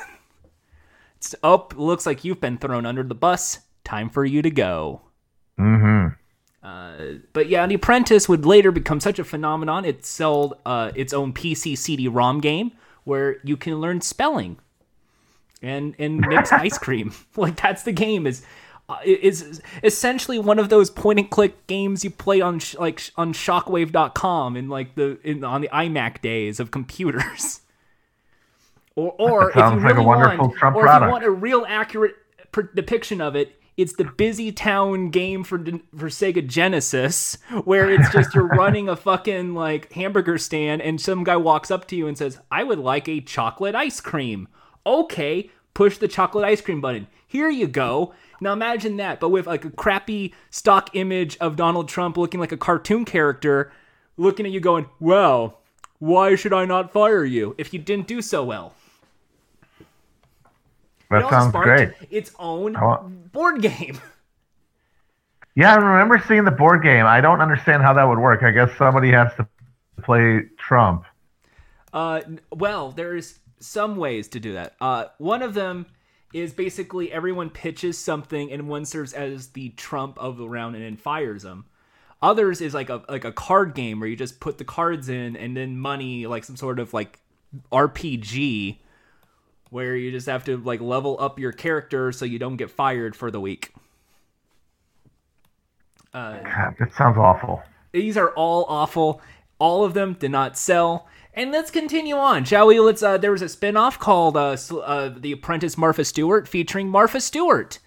it's oh, looks like you've been thrown under the bus. Time for you to go. hmm Uh, but yeah, The Apprentice would later become such a phenomenon. It sold uh, its own PC CD-ROM game where you can learn spelling and and mix ice cream. Like that's the game is uh, is essentially one of those point and click games you play on sh- like sh- on Shockwave.com in like the in on the iMac days of computers. Or, or if you like really wonderful want, Trump or if you want a real accurate per- depiction of it, it's the Busy Town game for for Sega Genesis, where it's just you're running a fucking like hamburger stand, and some guy walks up to you and says, "I would like a chocolate ice cream." Okay, push the chocolate ice cream button. Here you go. Now imagine that, but with like a crappy stock image of Donald Trump looking like a cartoon character, looking at you going, "Well, why should I not fire you if you didn't do so well?" That also sounds great. Its own want- board game. Yeah, I remember seeing the board game. I don't understand how that would work. I guess somebody has to play Trump. Uh, well, there's some ways to do that. Uh, one of them is basically everyone pitches something and one serves as the trump of the round and then fires them. Others is like a like a card game where you just put the cards in and then money like some sort of like RPG where you just have to like level up your character so you don't get fired for the week. God, it sounds awful. These are all awful. All of them did not sell. And let's continue on, shall we? Let's. Uh, there was a spin-off called uh, uh, "The Apprentice Martha Stewart," featuring Martha Stewart.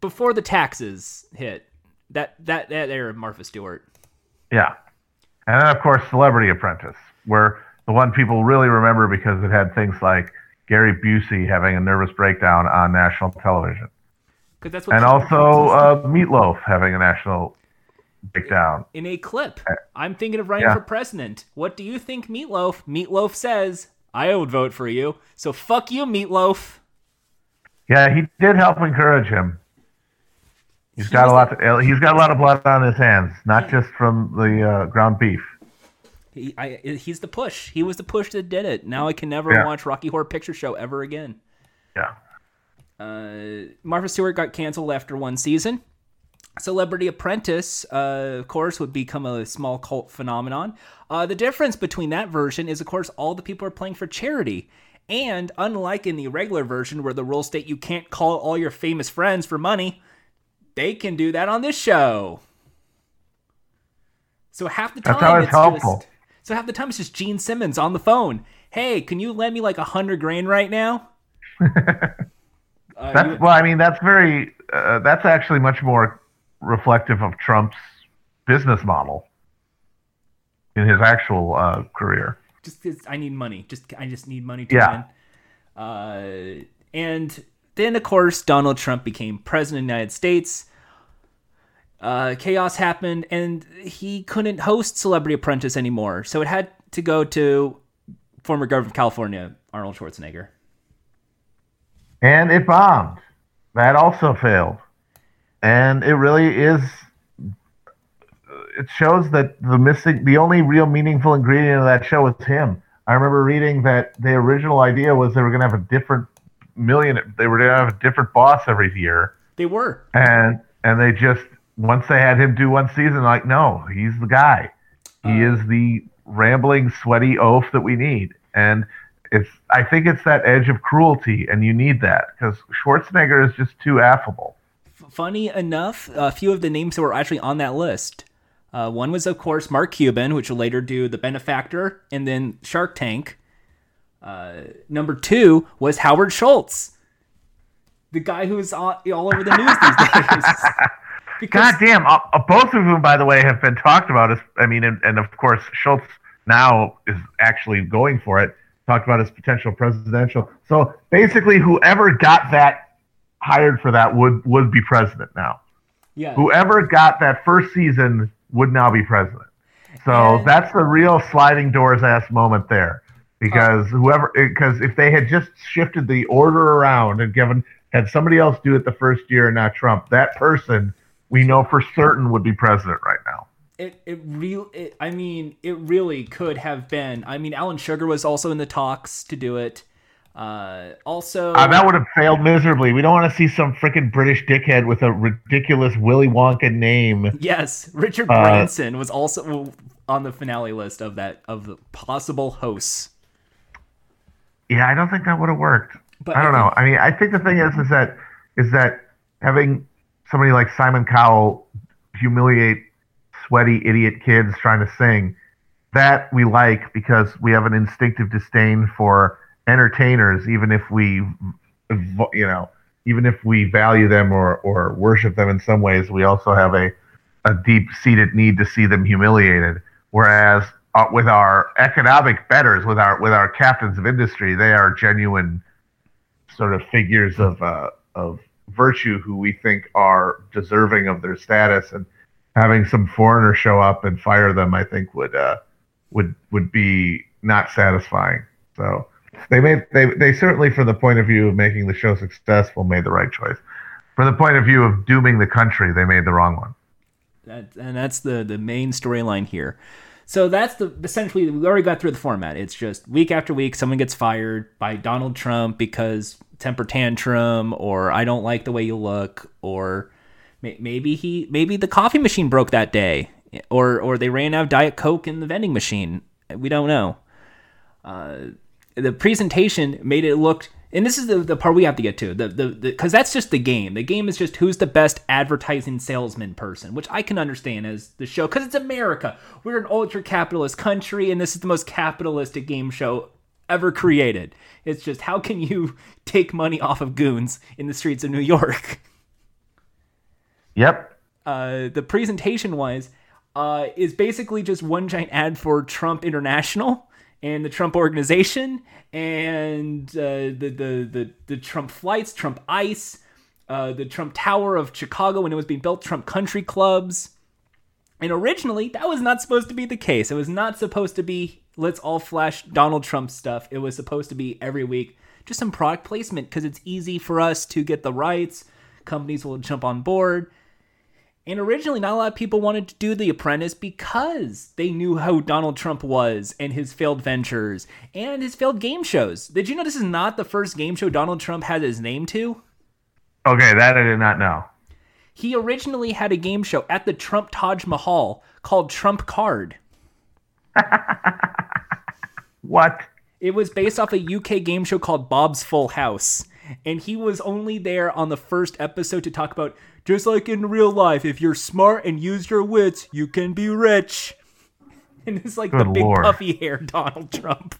Before the taxes hit, that that that era, Martha Stewart. Yeah. And then, of course, Celebrity Apprentice, where the one people really remember because it had things like Gary Busey having a nervous breakdown on national television. Because that's what. And also uh, Meatloaf having a national in a clip, I'm thinking of running Yeah. for president. What do you think, Meatloaf? Meatloaf says, "I would vote for you." So fuck you, Meatloaf. Yeah, he did help encourage him. He's he got a lot. To, he's got a lot of blood on his hands, not just from the uh, ground beef. He, I, he's the push. He was the push that did it. Now I can never Yeah. watch Rocky Horror Picture Show ever again. Yeah. Uh, Martha Stewart got canceled after one season. Celebrity Apprentice, uh, of course, would become a small cult phenomenon. Uh, the difference between that version is, of course, all the people are playing for charity. And unlike in the regular version where the rules state you can't call all your famous friends for money, they can do that on this show. So half the time That's it's helpful. just so half the time it's just Gene Simmons on the phone. Hey, can you lend me like a hundred grand right now? Uh, That's you- well. I mean, that's very. Uh, that's actually much more reflective of Trump's business model in his actual uh, career. just 'cause I need money. Just I just need money to Yeah. win. Uh, and then of course Donald Trump became president of the United States. Uh, chaos happened, and he couldn't host Celebrity Apprentice anymore, so it had to go to former governor of California, Arnold Schwarzenegger. and it bombed. That also failed, and it really is. It shows that the missing, the only real meaningful ingredient of that show was him. I remember reading that the original idea was they were going to have a different million. They were going to have a different boss every year, They were. and and they just once they had him do one season, like no, he's the guy. He Uh, is the rambling, sweaty oaf that we need. And it's I think it's that edge of cruelty, and you need that because Schwarzenegger is just too affable. Funny enough, a few of the names that were actually on that list. Uh, one was, of course, Mark Cuban, which will later do The Benefactor and then Shark Tank. Uh, number two was Howard Schultz, the guy who's all, all over the news these days. Because, God damn! Uh, uh, both of whom, by the way, have been talked about. As I mean, and, and of course, Schultz now is actually going for it. Talked about his potential presidential. So basically, whoever got that hired for that would would be president now. Yeah. Whoever got that first season would now be president. So And- that's the real sliding doors ass moment there. Because oh. whoever, eh, because if they had just shifted the order around and given had somebody else do it the first year and not Trump, that person we know for certain would be president right now. It it real it, I mean it really could have been. I mean Alan Sugar was also in the talks to do it. Uh, also, Uh, that would have failed miserably. We don't want to see some freaking British dickhead with a ridiculous Willy Wonka name. yes, Richard Uh, Branson was also on the finale list of that of the possible hosts. Yeah, I don't think that would have worked. But I don't I know. I mean, I think the thing is, is that is that having somebody like Simon Cowell humiliate sweaty idiot kids trying to sing, that we like because we have an instinctive disdain for entertainers, even if we, you know, even if we value them or or worship them in some ways, we also have a a deep seated need to see them humiliated. Whereas uh, with our economic betters, with our with our captains of industry, they are genuine sort of figures of uh, of virtue who we think are deserving of their status, and having some foreigner show up and fire them, I think would uh, would would be not satisfying. So they made they they certainly, from the point of view of making the show successful, made the right choice. From the point of view of dooming the country, they made the wrong one. That, and that's the the main storyline here. So that's the essentially we already got through the format. It's just week after week, someone gets fired by Donald Trump because temper tantrum, or I don't like the way you look, or maybe he maybe the coffee machine broke that day, or or they ran out of Diet Coke in the vending machine. We don't know. Uh, the presentation made it look and this is the, the part we have to get to the the because that's just the game. The game is just who's the best advertising salesman person which i can understand as the show because it's america. We're an ultra capitalist country and this is the most capitalistic game show ever created. It's just how can you take money off of goons in the streets of new york? Yep. uh, the presentation wise uh, is basically just one giant ad for Trump International and the Trump organization and uh, the, the the the Trump flights, Trump Ice, uh, the Trump Tower of Chicago when it was being built, Trump Country Clubs. And originally, that was not supposed to be the case. It was not supposed to be let's all flash Donald Trump stuff. It was supposed to be every week just some product placement because it's easy for us to get the rights. Companies will jump on board. And originally, not a lot of people wanted to do The Apprentice because they knew how Donald Trump was and his failed ventures and his failed game shows. Did you know this is not the first game show Donald Trump had his name to? Okay, that I did not know. He originally had a game show at the Trump Taj Mahal called Trump Card. What? It was based off a UK game show called Bob's Full House. And he was only there on the first episode to talk about just like in real life, if you're smart and use your wits, you can be rich. And it's like the big Lord. puffy hair Donald Trump.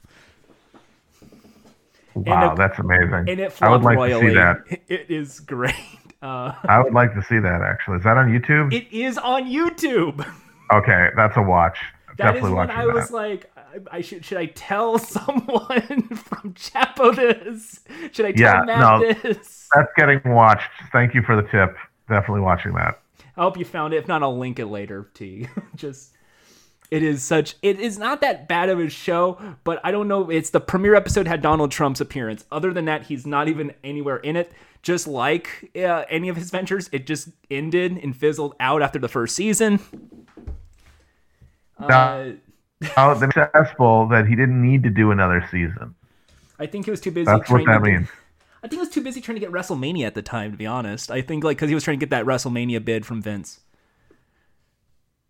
Wow, it- that's amazing. And it I would like royally. to see that. It is great. Uh, I would like to see that actually. Is that on YouTube? it is on YouTube. okay, that's a watch. That is Definitely when watching I that. was like, I, I should should I tell someone from Chapo this? Should I tell Yeah, Matt no. this? That's getting watched. Thank you for the tip. Definitely watching that. I hope you found it. If not, I'll link it later to you. Just it is such it is not that bad of a show, but I don't know. It's the premiere episode had Donald Trump's appearance. Other than that, he's not even anywhere in it. Just like uh, any of his ventures, it just ended and fizzled out after the first season. Uh, Oh, successful that he didn't need to do another season. I think he was too busy. That's what that means. I think he was too busy trying to get WrestleMania at the time. To be honest, I think like because he was trying to get that WrestleMania bid from Vince.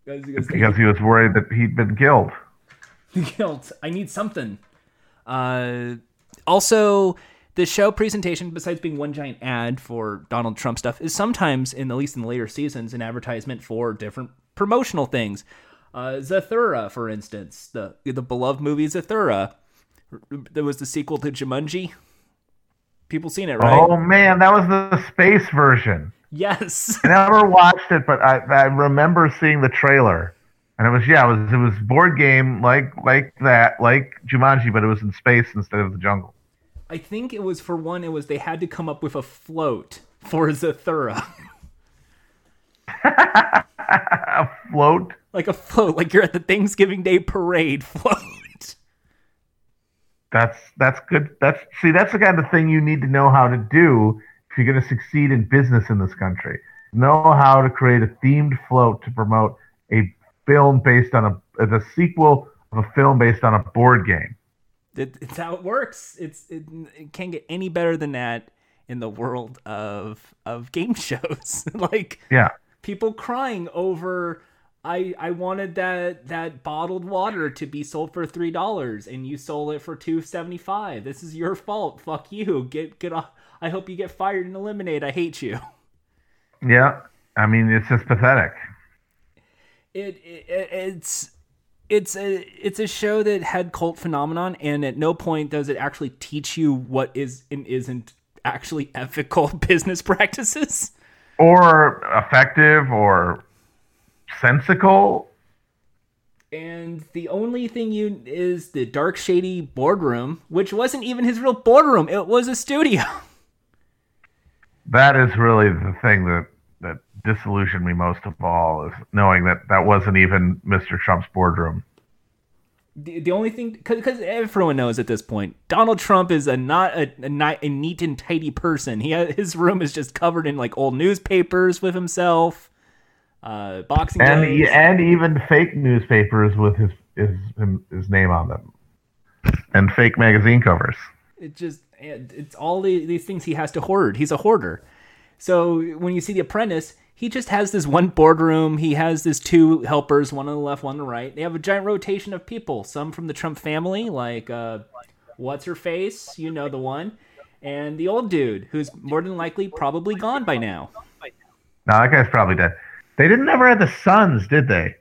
'Cause- 'cause Because he was worried that he'd been killed. Guilt. I need something. Uh, also, the show presentation, besides being one giant ad for Donald Trump stuff, is sometimes, in at least in the later seasons, an advertisement for different promotional things. Uh, Zathura, for instance, the the beloved movie Zathura. There was the sequel to Jumanji. People seen it, right? Oh man, that was the space version. Yes. I never watched it, but I, I remember seeing the trailer, and it was yeah, it was it was board game like like that, like Jumanji, but it was in space instead of the jungle. I think it was for one. It was they had to come up with a float for Zathura, A float. like a float, like you're at the Thanksgiving Day parade float. That's that's good. That's see, that's the kind of thing you need to know how to do if you're going to succeed in business in this country. Know how to create a themed float to promote a film based on a the sequel of a film based on a board game. It, it's how it works. It's it, it can't get any better than that in the world of of game shows. like Yeah. people crying over I I wanted that that bottled water to be sold for three dollars and you sold it for two seventy five. This is your fault. Fuck you. Get get off. I hope you get fired and eliminated. I hate you. Yeah. I mean, it's just pathetic. It, it it's it's a it's a show that had cult phenomenon and at no point does it actually teach you what is and isn't actually ethical business practices. Or effective or sensical. And the only thing you is the dark shady boardroom, which wasn't even his real boardroom. It was a studio. That is really the thing that that disillusioned me most of all is knowing that that wasn't even Mr. Trump's boardroom. The, the only thing, because everyone knows at this point, Donald Trump is a not a, a, a neat and tidy person. He his room is just covered in like old newspapers with himself, uh, boxing and and even fake newspapers with his his his name on them, and fake magazine covers. it just it's all the, these things he has to hoard. He's a hoarder. So when you see The Apprentice, he just has this one boardroom. He has his two helpers, one on the left, one on the right. They have a giant rotation of people. Some from the Trump family, like uh, what's her face, you know the one, and the old dude who's more than likely probably gone by now. No, that guy's probably dead. They didn't ever have the sons, did they?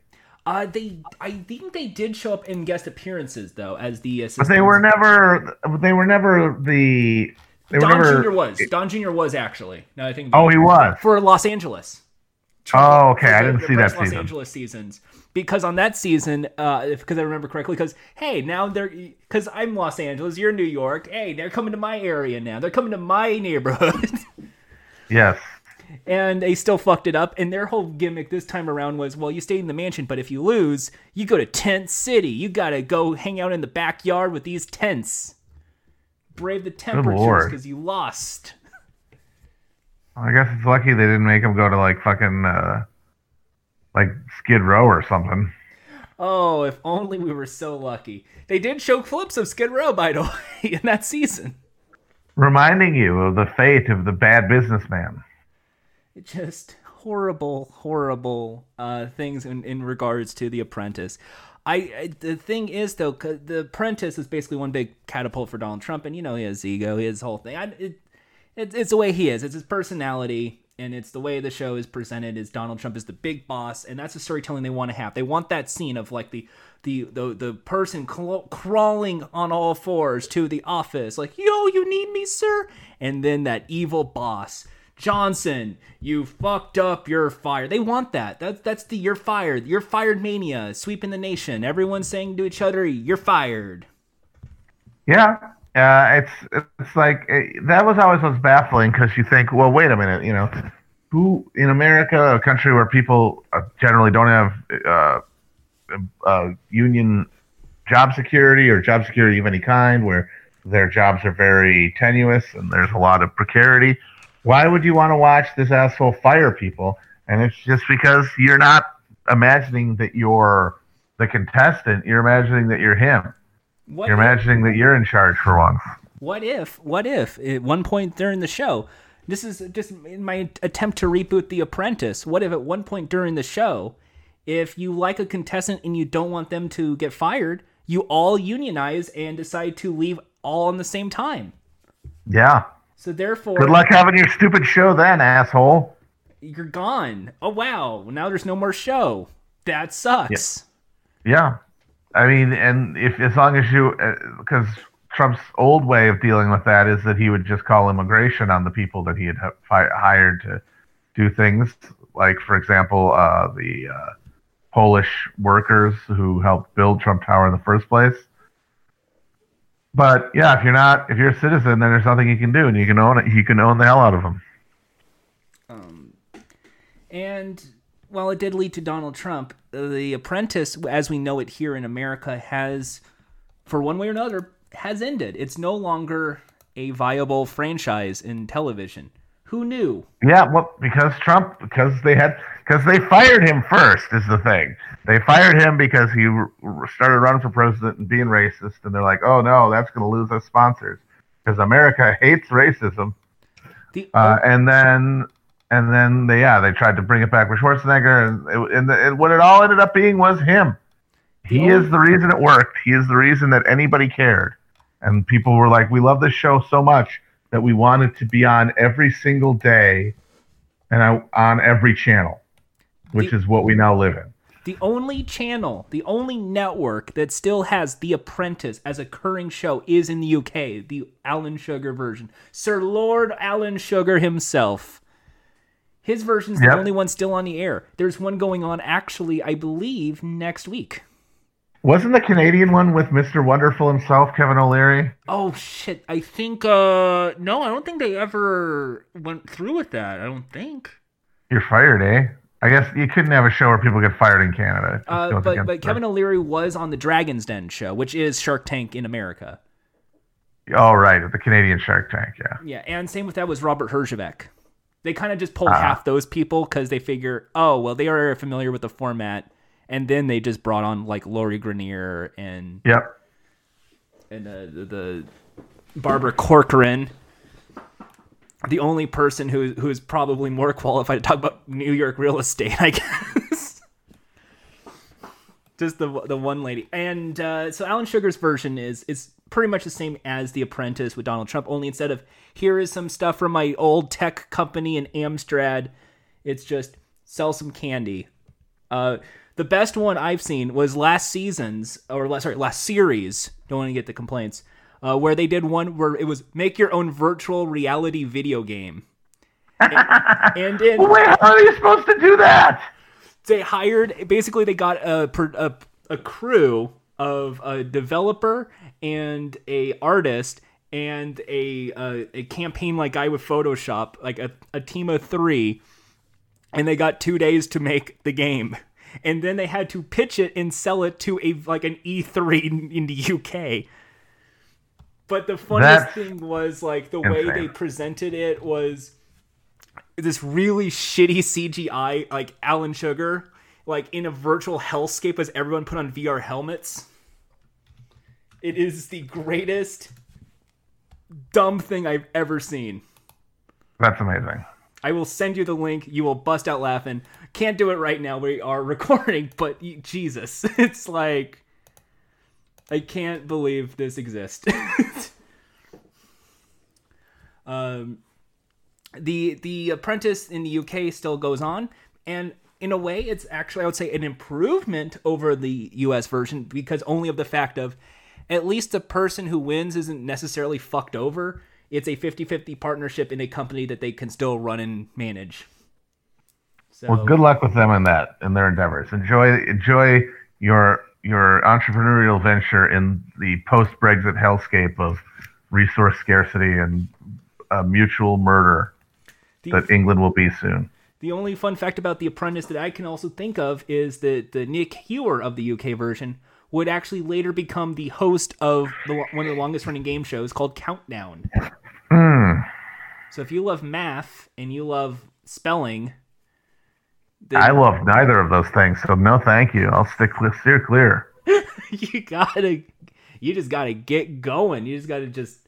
Uh, they I think they did show up in guest appearances though as the But they were never. They were never the. They Don never. Jr. was Don Jr. was actually. No, I think. Oh, he was. for Los Angeles. Oh, okay. I didn't see that Los season. Angeles seasons because on that season, uh, because I remember correctly, because hey, now they're because I'm Los Angeles, you're New York. Hey, they're coming to my area now. They're coming to my neighborhood, Yes. And they still fucked it up. And their whole gimmick this time around was, well, you stay in the mansion, but if you lose, you go to Tent City. You gotta go hang out in the backyard with these tents. Brave the temperatures because you lost. I guess it's lucky they didn't make him go to like fucking uh, like Skid Row or something. Oh, if only we were so lucky. They did show clips of Skid Row, by the way, in that season. Reminding you of the fate of the bad businessman. Just horrible, horrible uh, things in, in regards to The Apprentice. I, I the thing is though, The Apprentice is basically one big catapult for Donald Trump, and you know he has ego, his whole thing. I, it, it, it's the way he is. It's his personality, and it's the way the show is presented. Is Donald Trump is the big boss, and that's the storytelling they want to have. They want that scene of like the the the, the person cl- crawling on all fours to the office, like yo, you need me, sir, and then that evil boss. Johnson, you fucked up. You're fired. They want that. That's that's the you're fired. You're fired mania sweeping the nation. Everyone's saying to each other, "You're fired." Yeah, uh, it's it's like it, that was always was baffling because you think, well, wait a minute, you know, who in America, a country where people uh, generally don't have uh, uh, union job security or job security of any kind, where their jobs are very tenuous and there's a lot of precarity. Why would you want to watch this asshole fire people? And it's just because you're not imagining that you're the contestant. You're imagining that you're him. What You're if- imagining that you're in charge for once. What if? What if? At one point during the show, this is just in my attempt to reboot The Apprentice. What if at one point during the show, if you like a contestant and you don't want them to get fired, you all unionize and decide to leave all on the same time. Yeah. So therefore, Good luck having your stupid show then, asshole. you're gone. Oh wow! Now there's no more show. That sucks. Yeah. I mean, and if as long as you, because Trump's old way of dealing with that is that he would just call immigration on the people that he had fi- hired to do things. Like, for example, uh, the uh, Polish workers who helped build Trump Tower in the first place. But yeah, if you're not, if you're a citizen, then there's nothing you can do, and you can own it. You can own the hell out of them. Um, and while it did lead to Donald Trump, The Apprentice, as we know it here in America, has, for one way or another, has ended. It's no longer a viable franchise in television. Who knew? Yeah, well, because Trump, because they had, because they fired him first is the thing. They fired him because he started running for president and being racist, and they're like, oh no, that's going to lose us sponsors because America hates racism. The Uh, and then, and then they, yeah, they tried to bring it back with Schwarzenegger, and, it, and, the, and what it all ended up being was him. He is the reason it worked. He is the reason that anybody cared, and people were like, we love this show so much that we wanted to be on every single day and I, on every channel, which The- is what we now live in. The only channel, the only network that still has The Apprentice as a curring show is in the UK, the Alan Sugar version. Sir Lord Alan Sugar himself. His version's the Yep. only one still on the air. There's one going on actually, I believe, next week. Wasn't the Canadian one with Mr. Wonderful himself, Kevin O'Leary? Oh shit. I think uh no, I don't think they ever went through with that. I don't think. You're fired, eh? I guess you couldn't have a show where people get fired in Canada. Uh, but but Kevin O'Leary was on the Dragon's Den show, which is Shark Tank in America. Oh, right, the Canadian Shark Tank, yeah. Yeah, and same with that was Robert Herjavec. They kind of just pulled Ah. half those people because they figure, oh well, they are familiar with the format, and then they just brought on like Lori Greiner and Yep. and uh, the, the Barbara Corcoran, the only person who who is probably more qualified to talk about New York real estate, I guess. Just the the one lady, and uh, so Alan Sugar's version is is pretty much the same as The Apprentice with Donald Trump, only instead of here is some stuff from my old tech company in Amstrad, it's just sell some candy. Uh, the best one I've seen was last season's, or sorry, last series. Don't want to get the complaints. Uh, where they did one where it was make your own virtual reality video game. and, and in, Wait, how are you supposed to do that? they hired basically they got a, a a crew of a developer and a artist and a a, a campaign like guy with Photoshop, like a, a team of three, and they got two days to make the game. And then they had to pitch it and sell it to a like an E3 in, in the UK. But the funniest That's thing was like the way they presented it was this really shitty CGI, like Alan Sugar, like in a virtual hellscape as everyone put on VR helmets. It is the greatest dumb thing I've ever seen. That's amazing. I will send you the link. You will bust out laughing. Can't do it right now. We are recording, but Jesus, it's like I can't believe this exists. um, the the Apprentice in the UK still goes on, and in a way, it's actually I would say an improvement over the US version because only of the fact of at least the person who wins isn't necessarily fucked over. It's a 50-50 partnership in a company that they can still run and manage. So Well, good luck with them in that in their endeavors. Enjoy enjoy your your entrepreneurial venture in the post Brexit hellscape of resource scarcity and uh, mutual murder the, that England will be soon. the only fun fact about The Apprentice that I can also think of is that the Nick Hewer of the UK version would actually later become the host of the, one of the longest running game shows called Countdown. Hmm. So if you love math and you love spelling, I love neither of those things, so no, thank you. I'll stick clear, steer clear. you gotta, you just gotta get going. You just gotta just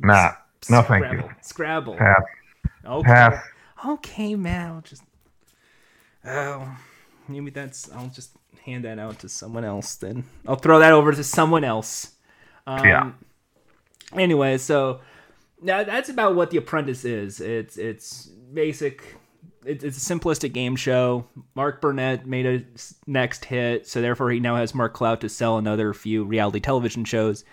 Nah, no, thank Scrabble. you. Scrabble. Pass. Okay. Pass. Okay, man. I'll just. Oh, maybe that's. I'll just hand that out to someone else. Then I'll throw that over to someone else. Um, Yeah. Anyway, so now that's about what The Apprentice is. It's it's basic. It's, a simplistic game show. Mark Burnett made a next hit, so therefore he now has more clout to sell another few reality television shows.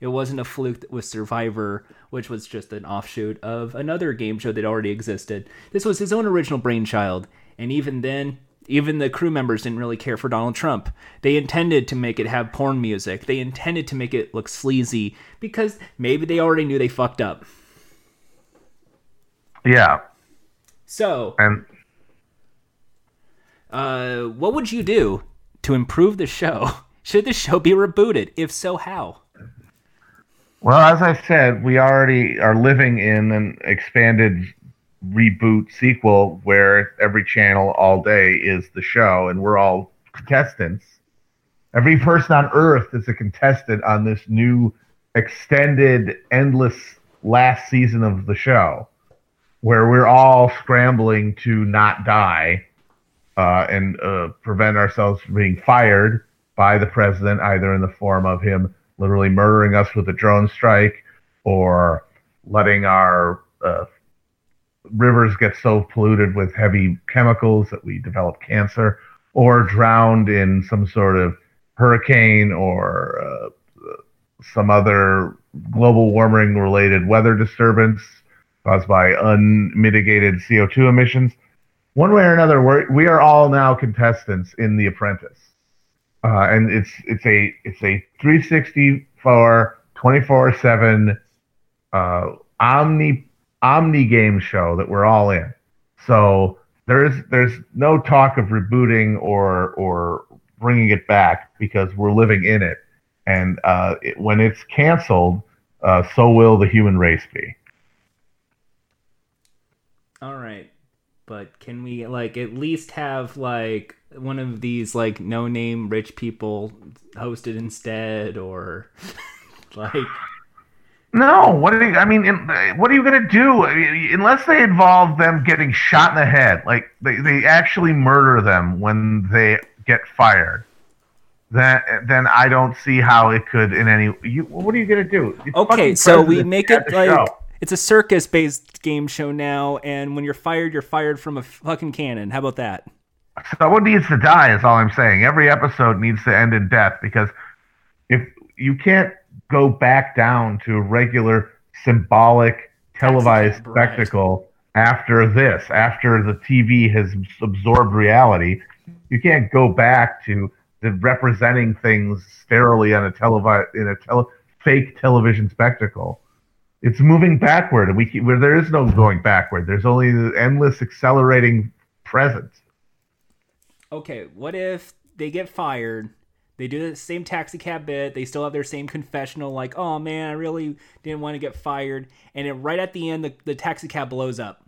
It wasn't a fluke with Survivor, which was just an offshoot of another game show that already existed. This was his own original brainchild, and even then, even the crew members didn't really care for Donald Trump. They intended to make it have porn music. They intended to make it look sleazy because maybe they already knew they fucked up. Yeah, So, and uh, what would you do to improve the show? Should the show be rebooted? If so, how? well, as I said, we already are living in an expanded reboot sequel where every channel all day is the show, and we're all contestants. Every person on Earth is a contestant on this new extended, endless last season of the show, where we're all scrambling to not die uh, and uh, prevent ourselves from being fired by the president, either in the form of him literally murdering us with a drone strike or letting our uh, rivers get so polluted with heavy chemicals that we develop cancer, or drowned in some sort of hurricane or uh, some other global warming related weather disturbance caused by unmitigated CO2 emissions. One way or another, we're, we are all now contestants in The Apprentice. Uh, and it's it's a it's a 364 24/7 uh, omni omni game show that we're all in. So there's there's no talk of rebooting or or bringing it back because we're living in it. And uh, it, when it's canceled, uh, so will the human race be. All right. But can we like at least have like one of these like no name rich people hosted instead or like No, what are you, I mean, in, what are you going to do I mean, unless they involve them getting shot in the head? Like they, they actually murder them when they get fired. Then then I don't see how it could in any. You, what are you going to do? The Okay, so we make it like show. It's a circus based game show now and when you're fired you're fired from a fucking cannon. How about that? Someone needs to die. Is all I'm saying. Every episode needs to end in death because if you can't go back down to a regular symbolic televised spectacle after this, after the TV has absorbed reality, you can't go back to the representing things sterilely on a televi- in a tele- fake television spectacle. It's moving backward, and we keep, where there is no going backward. There's only the endless accelerating present. Okay, what if they get fired? They do the same taxi cab bit. They still have their same confessional, like, "Oh man, I really didn't want to get fired." And then right at the end, the, the taxi cab blows up.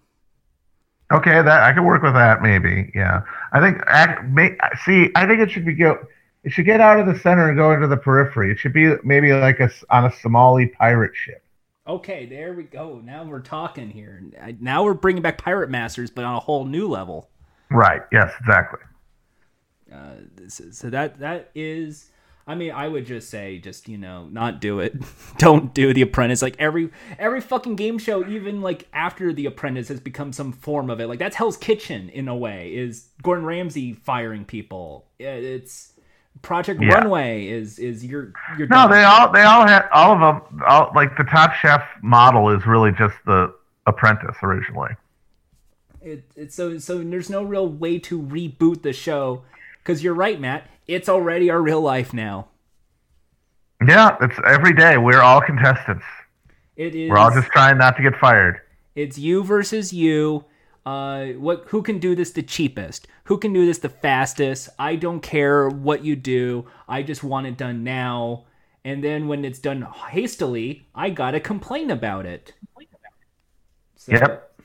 Okay, that I could work with that. Maybe, yeah. I think. act- May, see, I think it should be go. It should get out of the center and go into the periphery. It should be maybe like a on a Somali pirate ship. Okay, there we go. Now we're talking here. Now we're bringing back Pirate Masters, but on a whole new level. Right. Yes. Exactly. Uh, so, so that that is. I mean, I would just say, just you know, not do it. Don't do The Apprentice. Like every every fucking game show, even like after The Apprentice has become some form of it. Like that's Hell's Kitchen in a way. Is Gordon Ramsay firing people? It- It's Project Yeah. Runway. Is is your your No, they all they all had all of them. All like the Top Chef model is really just the Apprentice originally. It, it's so so there's no real way to reboot the show because you're right, Matt. It's already our real life now. Yeah, it's every day. We're all contestants. It is. We're all just trying not to get fired. It's you versus you. Uh, what? Who can do this the cheapest? Who can do this the fastest? I don't care what you do. I just want it done now. And then when it's done hastily, I gotta complain about it. So, Yep.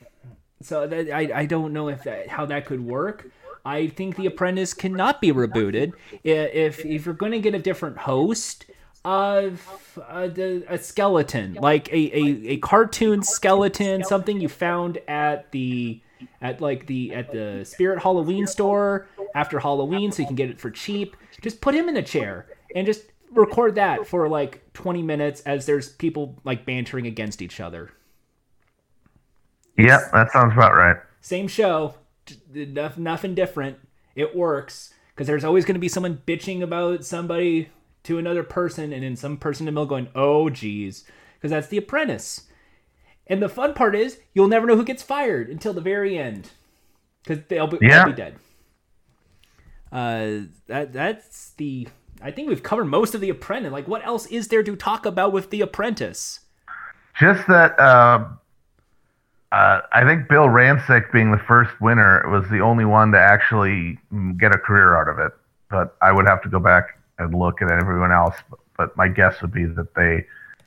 So that, I I don't know if that how that could work. I think The Apprentice cannot be rebooted. If if you're going to get a different host, of uh, the, a skeleton like a, a, a cartoon skeleton, something you found at the at like the at the Spirit Halloween store after Halloween so you can get it for cheap. Just put him in a chair and just record that for like 20 minutes as there's people like bantering against each other. Yep, that sounds about right. Same show, nothing different. It works because there's always going to be someone bitching about somebody to another person, and then some person in the middle going, "Oh, geez," because that's The Apprentice. And the fun part is you'll never know who gets fired until the very end because they'll be, Yeah. they'll be dead. Uh, that that's the. I think we've covered most of The Apprentice. Like, what else is there to talk about with The Apprentice? Just that uh, uh, I think Bill Rancic being the first winner was the only one to actually get a career out of it. But I would have to go back and look at everyone else. But, but my guess would be that they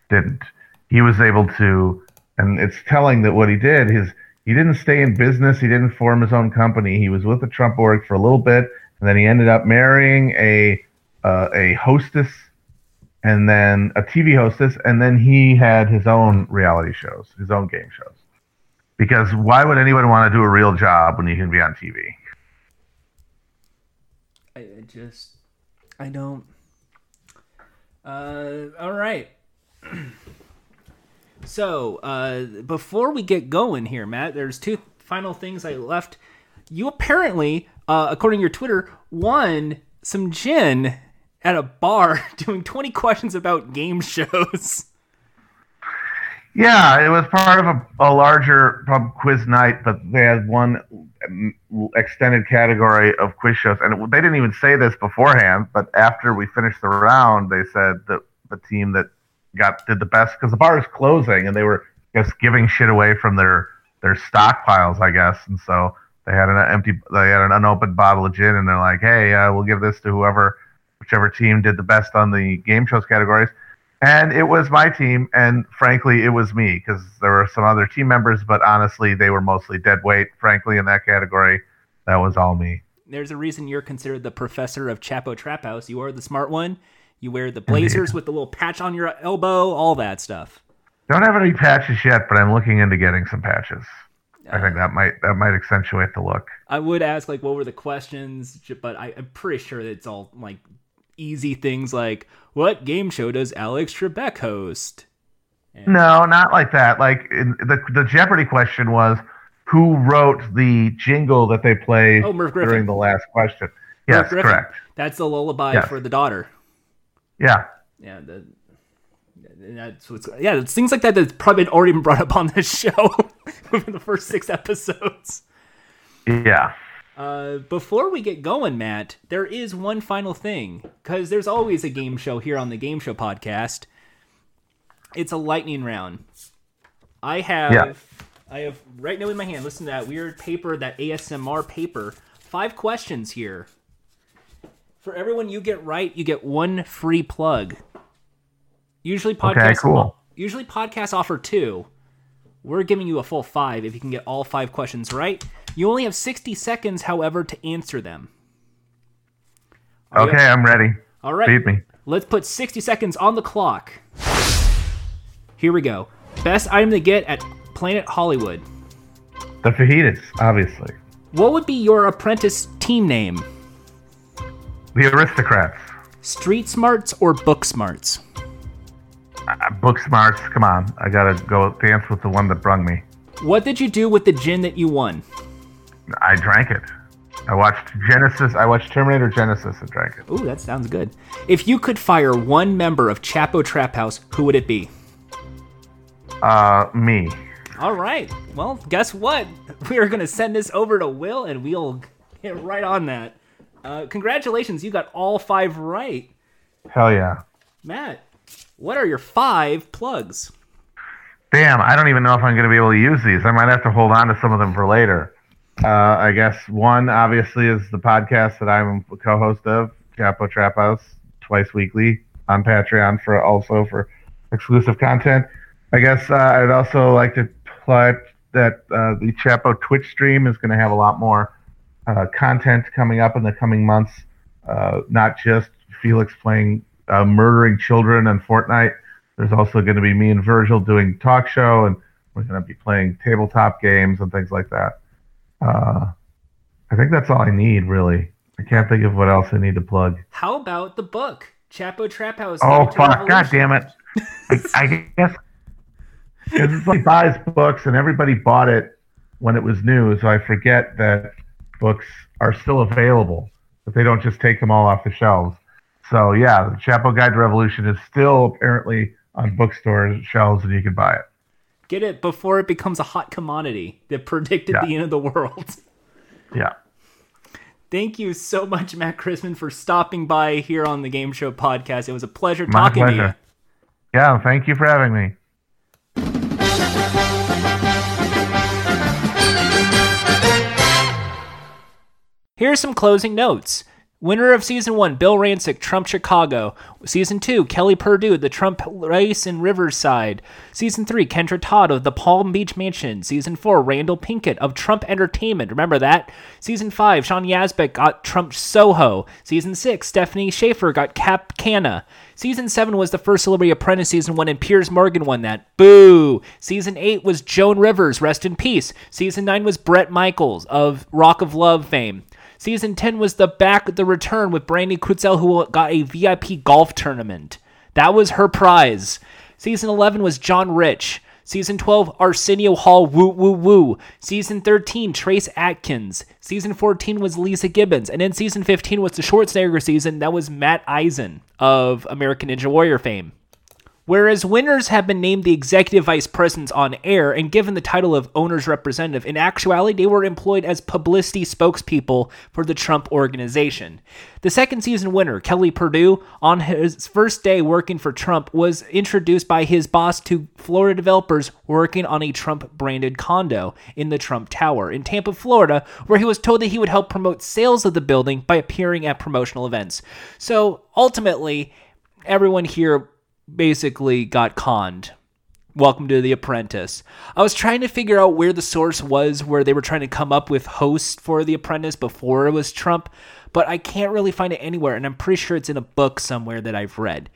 didn't. He was able to, and it's telling that what he did is he didn't stay in business. He didn't form his own company. He was with the Trump org for a little bit, and then he ended up marrying a uh, a hostess and then a TV hostess, and then he had his own reality shows, his own game shows. Because why would anyone want to do a real job when you can be on TV? I, I just I don't. Uh, all right. so uh, before we get going here, Matt, there's two final things I left. You apparently, uh, according to your Twitter, won some gin at a bar doing 20 questions about game shows. Yeah, it was part of a, a larger pub quiz night, but they had one um, extended category of quiz shows, and they didn't even say this beforehand. But after we finished the round, they said that the team that got did the best because the bar is closing, and they were just giving shit away from their their stockpiles, I guess, and so they had an empty, they had an unopened bottle of gin, and they're like, "Hey, uh, we'll give this to whoever, whichever team did the best on the game shows categories." And it was my team, and frankly, it was me because there were some other team members, but honestly, they were mostly dead weight. Frankly, in that category, that was all me. There's a reason you're considered the professor of Chapo Trap House. You are the smart one. You wear the blazers with the little patch on your elbow, all that stuff. Don't have any patches yet, but I'm looking into getting some patches. I think that might that might accentuate the look. I would ask like what were the questions, but I, I'm pretty sure that it's all like easy things like what game show does Alex Trebek host? No, not like that. Like in, the the Jeopardy question was who wrote the jingle that they play Oh, during the last question. Yes, correct. That's the lullaby Yes. for the daughter. Yeah. Yeah, the, that's what's yeah. It's things like that that's probably been already been brought up on this show within the first six episodes. Yeah. Uh, before we get going, Matt, there is one final thing because there's always a game show here on the Game Show podcast. It's a lightning round. I have, Yeah. I have right now in my hand. Listen to that weird paper, that ASMR paper. Five questions here. For everyone you get right, you get one free plug. Usually podcasts, cool. usually podcasts offer two. We're giving you a full five if you can get all five questions right. You only have 60 seconds, however, to answer them. Are Okay, I'm ready. All right. Beat me. Let's put 60 seconds on the clock. Here we go. Best item to get at Planet Hollywood. The fajitas, obviously. What would be your apprentice team name? The aristocrats. Street Smarts or Book Smarts? Uh, book smarts. Come on. I gotta go dance with the one that brung me. What did you do with the gin that you won? I drank it. I watched Genisys. I watched Terminator Genisys and drank it. Ooh, that sounds good. If you could fire one member of Chapo Trap House, who would it be? Uh, me. All right. Well, guess what? We are to send this over to Will, and we'll get right on that. Uh, congratulations, you got all five right. Hell yeah. Matt, what are your five plugs? Damn, I don't even know if I'm going to be able to use these. I might have to hold on to some of them for later. Uh, I guess one, obviously, is the podcast that I'm a co-host of, Chapo Trap House, twice weekly on Patreon for also for exclusive content. I guess uh, I'd also like to plug that uh, the Chapo Twitch stream is going to have a lot more uh, content coming up in the coming months. Uh, not just Felix playing uh, murdering children on Fortnite. There's also going to be me and Virgil doing talk show, and we're going to be playing tabletop games and things like that. Uh, I think that's all I need, really. I can't think of what else I need to plug. How about the book, Chapo Trap House? Oh fuck! God damn it! I, I guess because it's like buys books and everybody bought it when it was new, so I forget that books are still available, but they don't just take them all off the shelves. So yeah, the Chapo Guide to Revolution is still apparently on bookstore shelves, and you can buy it. Get it before it becomes a hot commodity that predicted Yeah. the end of the world. Yeah. Thank you so much, Matt Christman, for stopping by here on the Game Show podcast. It was a pleasure My talking to you. pleasure. Yeah, thank you for having me. Here are some closing notes. Winner of season one, Bill Rancic, Trump Chicago. Season two, Kelly Perdew, the Trump race in Riverside. Season three, Kendra Todd of the Palm Beach Mansion. Season four, Randall Pinkett of Trump Entertainment. Remember that? Season five, Sean Yazbeck got Trump Soho. Season six, Stefanie Schaefer got Cap Cana. Season 7 was the first Celebrity Apprentice season one, and Piers Morgan won that. Boo! Season 8 was Joan Rivers, rest in peace. Season 9 was Bret Michaels of Rock of Love fame. Season 10 was the back the return with Brandy Kuentzel, who got a VIP golf tournament. That was her prize. Season 11 was John Rich. Season 12, Arsenio Hall, woo woo woo. Season 13, Trace Atkins. Season 14 was Leeza Gibbons. And then season 15 was the Schwarzenegger season. That was Matt Iseman of American Ninja Warrior fame. Whereas winners have been named the executive vice presidents on air and given the title of owner's representative, in actuality, they were employed as publicity spokespeople for the Trump organization. The second season winner, Kelly Perdew, on his first day working for Trump, was introduced by his boss to Florida developers working on a Trump branded condo in the Trump Tower in Tampa, Florida, where he was told that he would help promote sales of the building by appearing at promotional events. So ultimately, everyone here basically got conned. Welcome to The Apprentice. I was trying to figure out where the source was where they were trying to come up with hosts for The Apprentice before it was Trump, but I can't really find it anywhere, and I'm pretty sure it's in a book somewhere that I've read.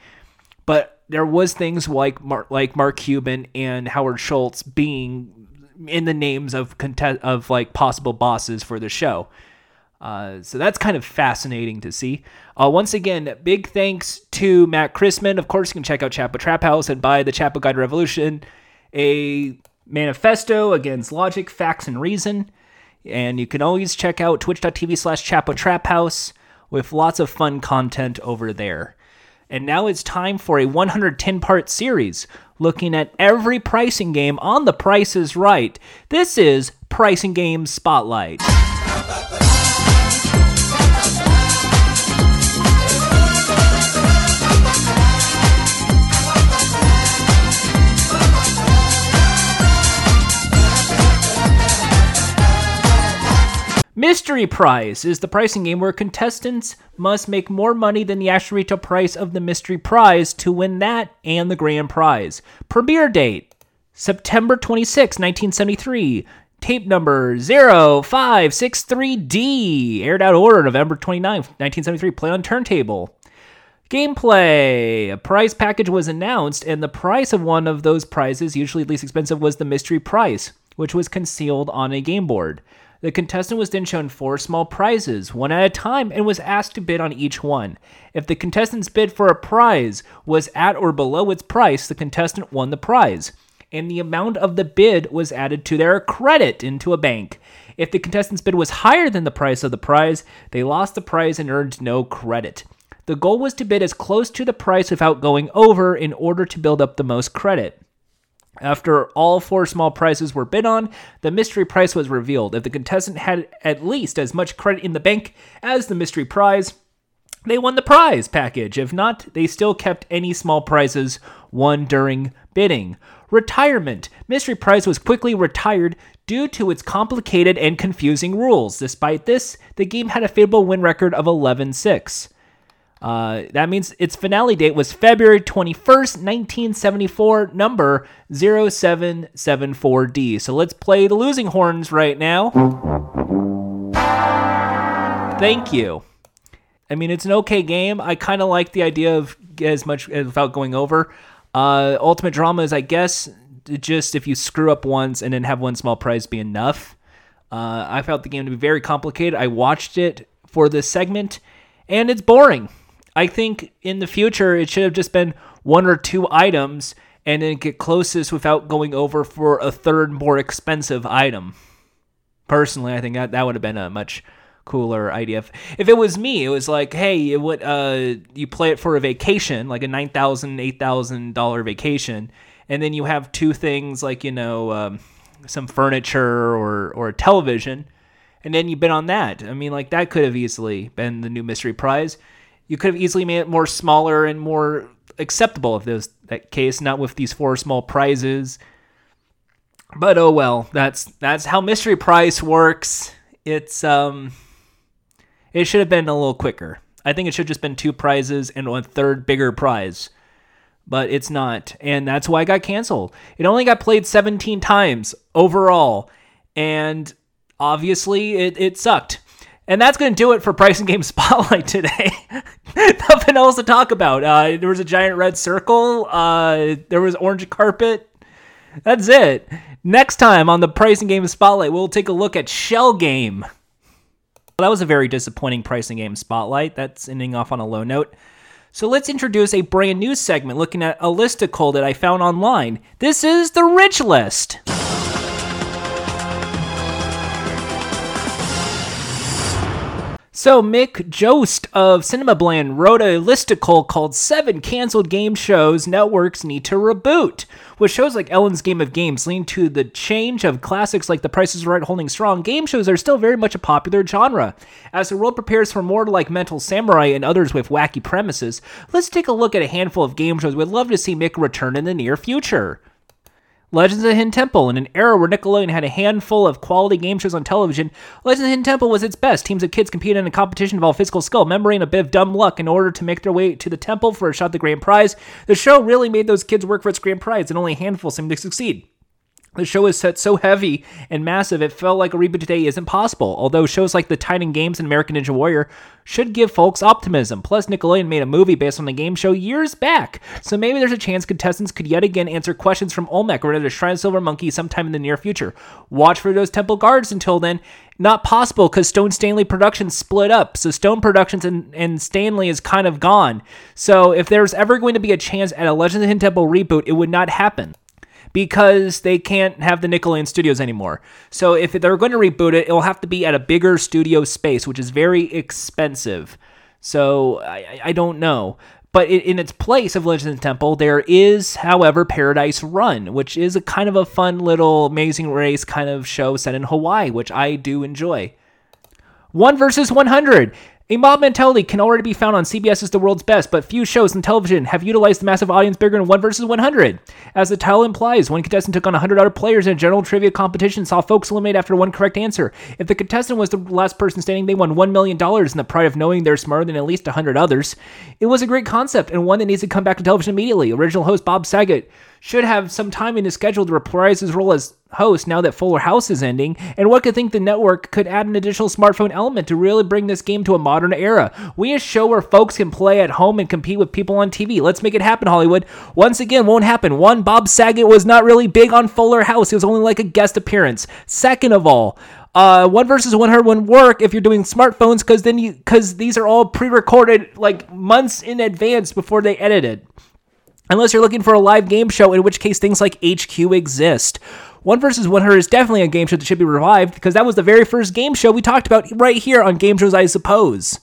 But there was things like Mark, like Mark Cuban and Howard Schultz being in the names of contest of like possible bosses for the show. Uh, so that's kind of fascinating to see. Uh, once again, big thanks to Matt Christman. Of course, you can check out Chapo Trap House and buy the Chapo Guide Revolution, a manifesto against logic, facts, and reason. And you can always check out twitch.tv slash Chapo Trap House with lots of fun content over there. And now it's time for a 110 part series looking at every pricing game on the Price is Right. This is Pricing Games Spotlight. Mystery Prize is the pricing game where contestants must make more money than the actual retail price of the mystery prize to win that and the grand prize. Premiere date September 26, 1973. Tape number 0563D. Aired out order November 29, 1973. Play on turntable. Gameplay. A prize package was announced, and the price of one of those prizes, usually least expensive, was the mystery prize, which was concealed on a game board. The contestant was then shown four small prizes, one at a time, and was asked to bid on each one. If the contestant's bid for a prize was at or below its price, the contestant won the prize, and the amount of the bid was added to their credit into a bank. If the contestant's bid was higher than the price of the prize, they lost the prize and earned no credit. The goal was to bid as close to the price without going over in order to build up the most credit. After all four small prizes were bid on, the mystery prize was revealed. If the contestant had at least as much credit in the bank as the mystery prize, they won the prize package. If not, they still kept any small prizes won during bidding. Retirement. Mystery Prize was quickly retired due to its complicated and confusing rules. Despite this, the game had a favorable win record of 11 6. Uh, that means its finale date was February 21st, 1974, number 0774D. So let's play the losing horns right now. Thank you. I mean, it's an okay game. I kind of like the idea of as much without going over. Uh, Ultimate Drama is, I guess, just if you screw up once and then have one small prize be enough. Uh, I felt the game to be very complicated. I watched it for this segment, and it's boring. I think in the future it should have just been one or two items and then get closest without going over for a third more expensive item. Personally, I think that, that would have been a much cooler idea. If, if it was me, it was like, hey, it would, uh, you play it for a vacation, like a $9,000, $8,000 vacation, and then you have two things like, you know, um, some furniture or, or a television, and then you bid on that. I mean, like, that could have easily been the new mystery prize. You could have easily made it more smaller and more acceptable if those that case, not with these four small prizes. But oh well, that's that's how mystery prize works. It's um it should have been a little quicker. I think it should have just been two prizes and one third bigger prize. But it's not. And that's why it got canceled. It only got played 17 times overall. And obviously it, it sucked. And that's going to do it for Pricing Game Spotlight today. Nothing else to talk about. Uh, there was a giant red circle. Uh, there was orange carpet. That's it. Next time on the Pricing Game Spotlight, we'll take a look at Shell Game. Well, that was a very disappointing Pricing Game Spotlight. That's ending off on a low note. So let's introduce a brand new segment looking at a listicle that I found online. This is the Rich List. So Mick Joest of Cinema Blend wrote a listicle called Seven Canceled Game Shows Networks Need to Reboot, with shows like Ellen's Game of Games leading to the change of classics like The Price is Right holding strong. Game shows are still very much a popular genre. As the world prepares for more like Mental Samurai and others with wacky premises, let's take a look at a handful of game shows we'd love to see Mick return in the near future. Legends of Hidden Temple. In an era where Nickelodeon had a handful of quality game shows on television, Legends of Hidden Temple was its best. Teams of kids competed in a competition involving physical skill, memory, and a bit of dumb luck in order to make their way to the temple for a shot at the grand prize. The show really made those kids work for its grand prize, and only a handful seemed to succeed. The show is set so heavy and massive, it felt like a reboot today isn't possible. Although shows like The Titan Games and American Ninja Warrior should give folks optimism. Plus, Nickelodeon made a movie based on the game show years back, so maybe there's a chance contestants could yet again answer questions from Olmec or the Shrine of Silver Monkey sometime in the near future. Watch for those Temple Guards until then. Not possible because Stone Stanley Productions split up, so Stone Productions and, and Stanley is kind of gone. So if there's ever going to be a chance at a Legends of the Hidden Temple reboot, it would not happen because they can't have the Nickelodeon studios anymore. So if they're going to reboot it, it'll have to be at a bigger studio space, which is very expensive. So I, I don't know. But in its place of Legends Temple, there is, however, Paradise Run, which is a kind of a fun little Amazing Race kind of show set in Hawaii, which I do enjoy. One versus 100. A mob mentality can already be found on CBS's The World's Best, but few shows on television have utilized the massive audience bigger than 1 versus 100. As the title implies, one contestant took on 100 other players in a general trivia competition, saw folks eliminate after one correct answer. If the contestant was the last person standing, they won $1 million in the pride of knowing they're smarter than at least 100 others. It was a great concept and one that needs to come back to television immediately. Original host Bob Saget should have some time in his schedule to reprise his role as host now that Fuller House is ending, and one could think the network could add an additional smartphone element to really bring this game to a modern era. We a show where folks can play at home and compete with people on TV. Let's make it happen, Hollywood. Once again, won't happen. One, Bob Saget was not really big on Fuller House. He was only like a guest appearance. Second of all, uh, one versus one hundred wouldn't work if you're doing smartphones because then you because these are all pre-recorded like months in advance before they edited. Unless you're looking for a live game show, in which case things like HQ exist. One versus 100 is definitely a game show that should be revived because that was the very first game show we talked about right here on Game Shows, I suppose.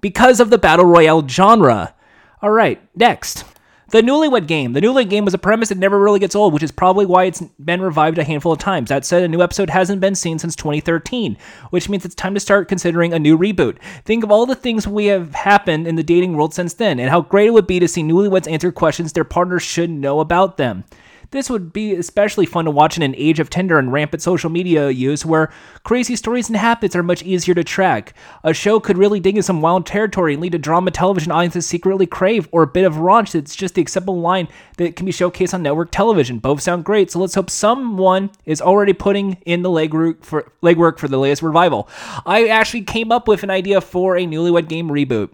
Because of the Battle Royale genre. All right, next. The Newlywed Game. The Newlywed Game was a premise that never really gets old, which is probably why it's been revived a handful of times. That said, a new episode hasn't been seen since 2013, which means it's time to start considering a new reboot. Think of all the things we have happened in the dating world since then, and how great it would be to see newlyweds answer questions their partners should know about them. This would be especially fun to watch in an age of Tinder and rampant social media use where crazy stories and habits are much easier to track. A show could really dig in some wild territory and lead to drama television audiences secretly crave, or a bit of raunch that's just the acceptable line that can be showcased on network television. Both sound great, so let's hope someone is already putting in the legwork for, legwork for the latest revival. I actually came up with an idea for a newlywed game reboot.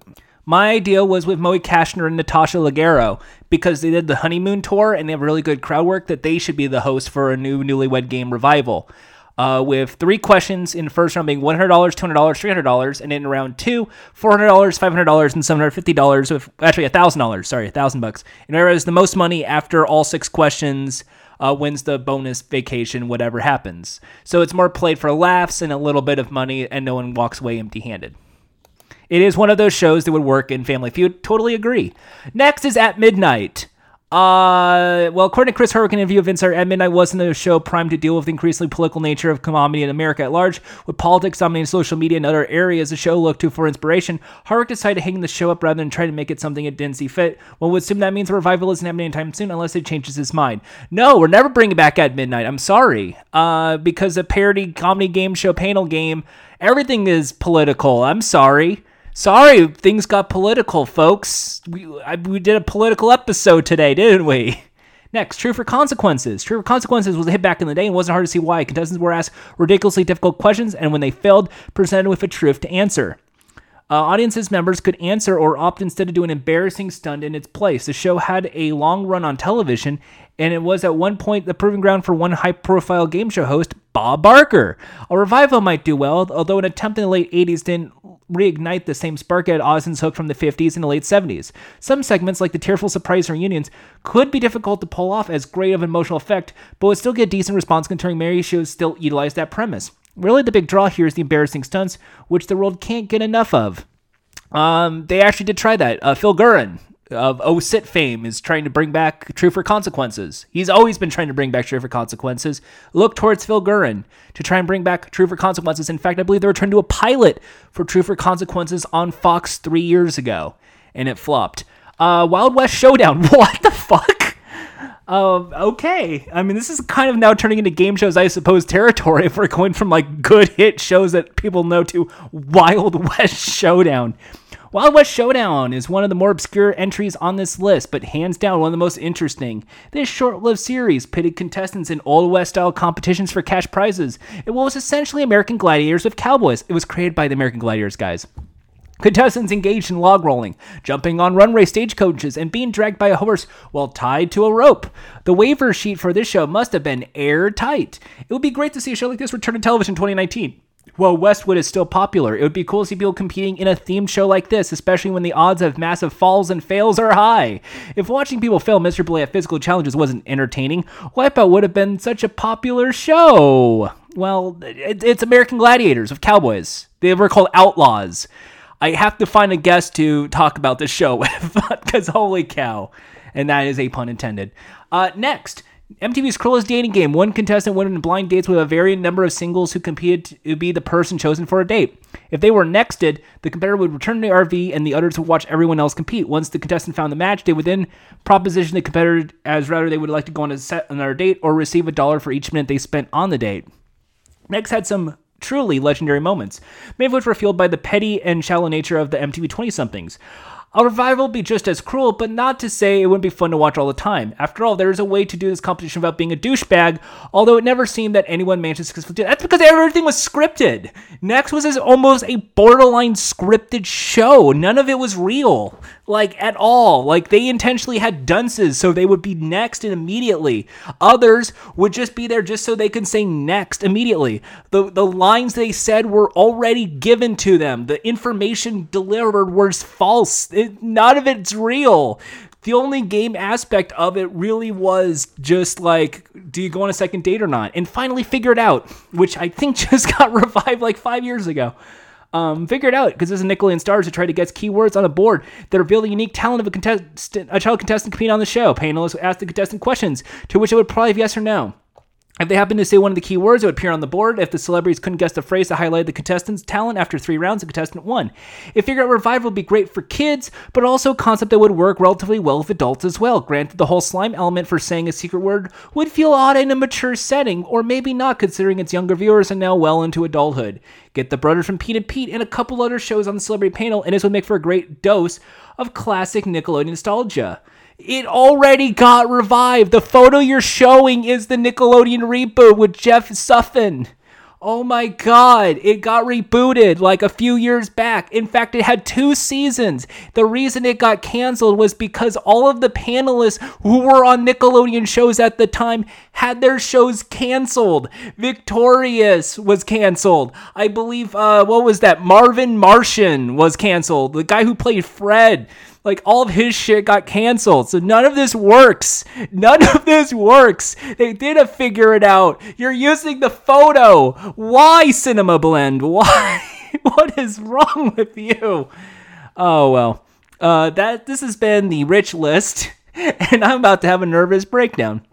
My idea was with Moshe Kasher and Natasha Leggero because they did the honeymoon tour and they have really good crowd work that they should be the host for a new newlywed game revival. uh, with three questions in the first round being $100, $200, $300, and in round two, $400, $500, and $750 with actually $1,000, sorry, 1000 bucks. And whoever has the most money after all six questions uh, wins the bonus vacation, whatever happens. So it's more played for laughs and a little bit of money, and no one walks away empty handed. It is one of those shows that would work in Family Feud. Totally agree. Next is At Midnight. Uh, well, according to Chris Hardwick, an interview of Insider, at midnight wasn't a show primed to deal with the increasingly political nature of comedy in America at large. With politics dominating social media and other areas the show looked to for inspiration, Hardwick decided to hang the show up rather than try to make it something it didn't see fit. One would assume that means a revival isn't happening anytime soon unless it changes his mind. No, we're never bringing it back at midnight. I'm sorry. Uh, because a parody comedy game show panel game, everything is political. I'm sorry. Sorry, things got political, folks. We I, we did a political episode today, didn't we? Next, Truth or Consequences. Truth or Consequences was a hit back in the day and wasn't hard to see why. Contestants were asked ridiculously difficult questions, and when they failed, presented with a truth to answer. Uh, audiences members could answer or opt instead to do an embarrassing stunt in its place. The show had a long run on television, and it was at one point the proving ground for one high profile game show host, Bob Barker. A revival might do well, although an attempt in the late 80s didn't reignite the same spark at Ozin's Hook from the 50s and the late 70s. Some segments, like the tearful surprise reunions, could be difficult to pull off as great of an emotional effect, but would still get decent response considering Mary shows still utilize that premise. Really, the big draw here is the embarrassing stunts, which the world can't get enough of. Um, they actually did try that. Uh, Phil Gurran, of Oh Sit fame is trying to bring back Truth or Consequences. He's always been trying to bring back Truth or Consequences. Look towards Phil Gurin to try and bring back Truth or Consequences. In fact, I believe they were trying to a pilot for Truth or Consequences on Fox three years ago, and it flopped. Uh, Wild West Showdown. What the fuck? Uh, okay. I mean, this is kind of now turning into game shows, I suppose, territory if we're going from like good hit shows that people know to Wild West Showdown. Wild West Showdown is one of the more obscure entries on this list, but hands down one of the most interesting. This short lived series pitted contestants in Old West style competitions for cash prizes. It was essentially American Gladiators with cowboys. It was created by the American Gladiators guys. Contestants engaged in log rolling, jumping on runway stagecoaches, and being dragged by a horse while tied to a rope. The waiver sheet for this show must have been airtight. It would be great to see a show like this return to television in 2019. Well, Westworld is still popular. It would be cool to see people competing in a themed show like this, especially when the odds of massive falls and fails are high. If watching people fail miserably at physical challenges wasn't entertaining, Wipeout would have been such a popular show. Well, it, it's American Gladiators of cowboys. They were called Outlaws. I have to find a guest to talk about this show with, because holy cow. And that is a pun intended. Uh, next, MTV's Cruelest Dating Game. One contestant went on blind dates with a varying number of singles who competed to be the person chosen for a date. If they were nexted, the competitor would return to the RV and the others would watch everyone else compete. Once the contestant found the match, they would then proposition the competitor as rather they would like to go on a set another date or receive a dollar for each minute they spent on the date. Next had some truly legendary moments, many of which were fueled by the petty and shallow nature of the MTV 20 somethings. A revival would be just as cruel, but not to say it wouldn't be fun to watch all the time. After all, there is a way to do this competition without being a douchebag, although it never seemed that anyone managed to successfully do that. That's because everything was scripted. Next was almost a borderline scripted show. None of it was real, like at all. Like they intentionally had dunces so they would be next and immediately. Others would just be there just so they could say next immediately. The the lines they said were already given to them. The information delivered was false. It, none of it's real. The only game aspect of it really was just like, do you go on a second date or not? And finally figure it out, which I think just got revived like five years ago. Um, figure it out because this is Nickelodeon stars who try to guess keywords on a board that reveal the unique talent of a contestant, a child contestant competing on the show. Panelists ask the contestant questions to which it would probably have yes or no. If they happened to say one of the key words, it would appear on the board. If the celebrities couldn't guess the phrase that highlighted the contestant's talent after three rounds, the contestant won. If Figure Out Revival would be great for kids, but also a concept that would work relatively well with adults as well. Granted, the whole slime element for saying a secret word would feel odd in a mature setting, or maybe not considering its younger viewers are now well into adulthood. Get the brothers from Pete and Pete and a couple other shows on the celebrity panel, and this would make for a great dose of classic Nickelodeon nostalgia. It already got revived. The photo you're showing is the Nickelodeon reboot with Jeff Sutphen. Oh my god, it got rebooted like a few years back. In fact, it had two seasons. The reason it got canceled was because all of the panelists who were on Nickelodeon shows at the time had their shows canceled. Victorious was canceled. I believe, uh, what was that? Marvin Martian was canceled. The guy who played Fred like all of his shit got canceled. So none of this works. None of this works. They didn't figure it out. You're using the photo. Why Cinema Blend? Why? what is wrong with you? Oh well. Uh, that this has been the Rich List, and I'm about to have a nervous breakdown.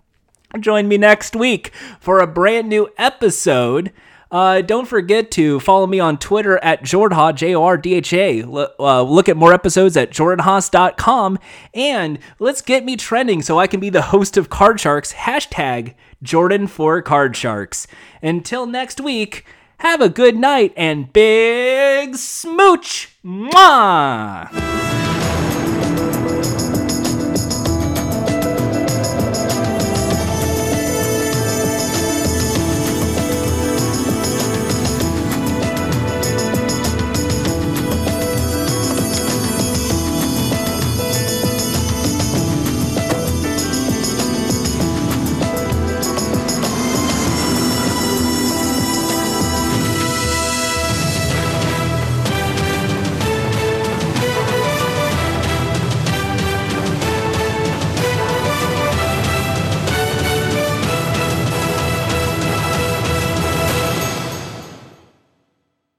Join me next week for a brand new episode uh, don't forget to follow me on Twitter at Jordha, J O R D H A. Uh, look at more episodes at jordanhaas.com. And let's get me trending so I can be the host of Card Sharks. Hashtag Jordan for Card Sharks. Until next week, have a good night and big smooch. Mwah!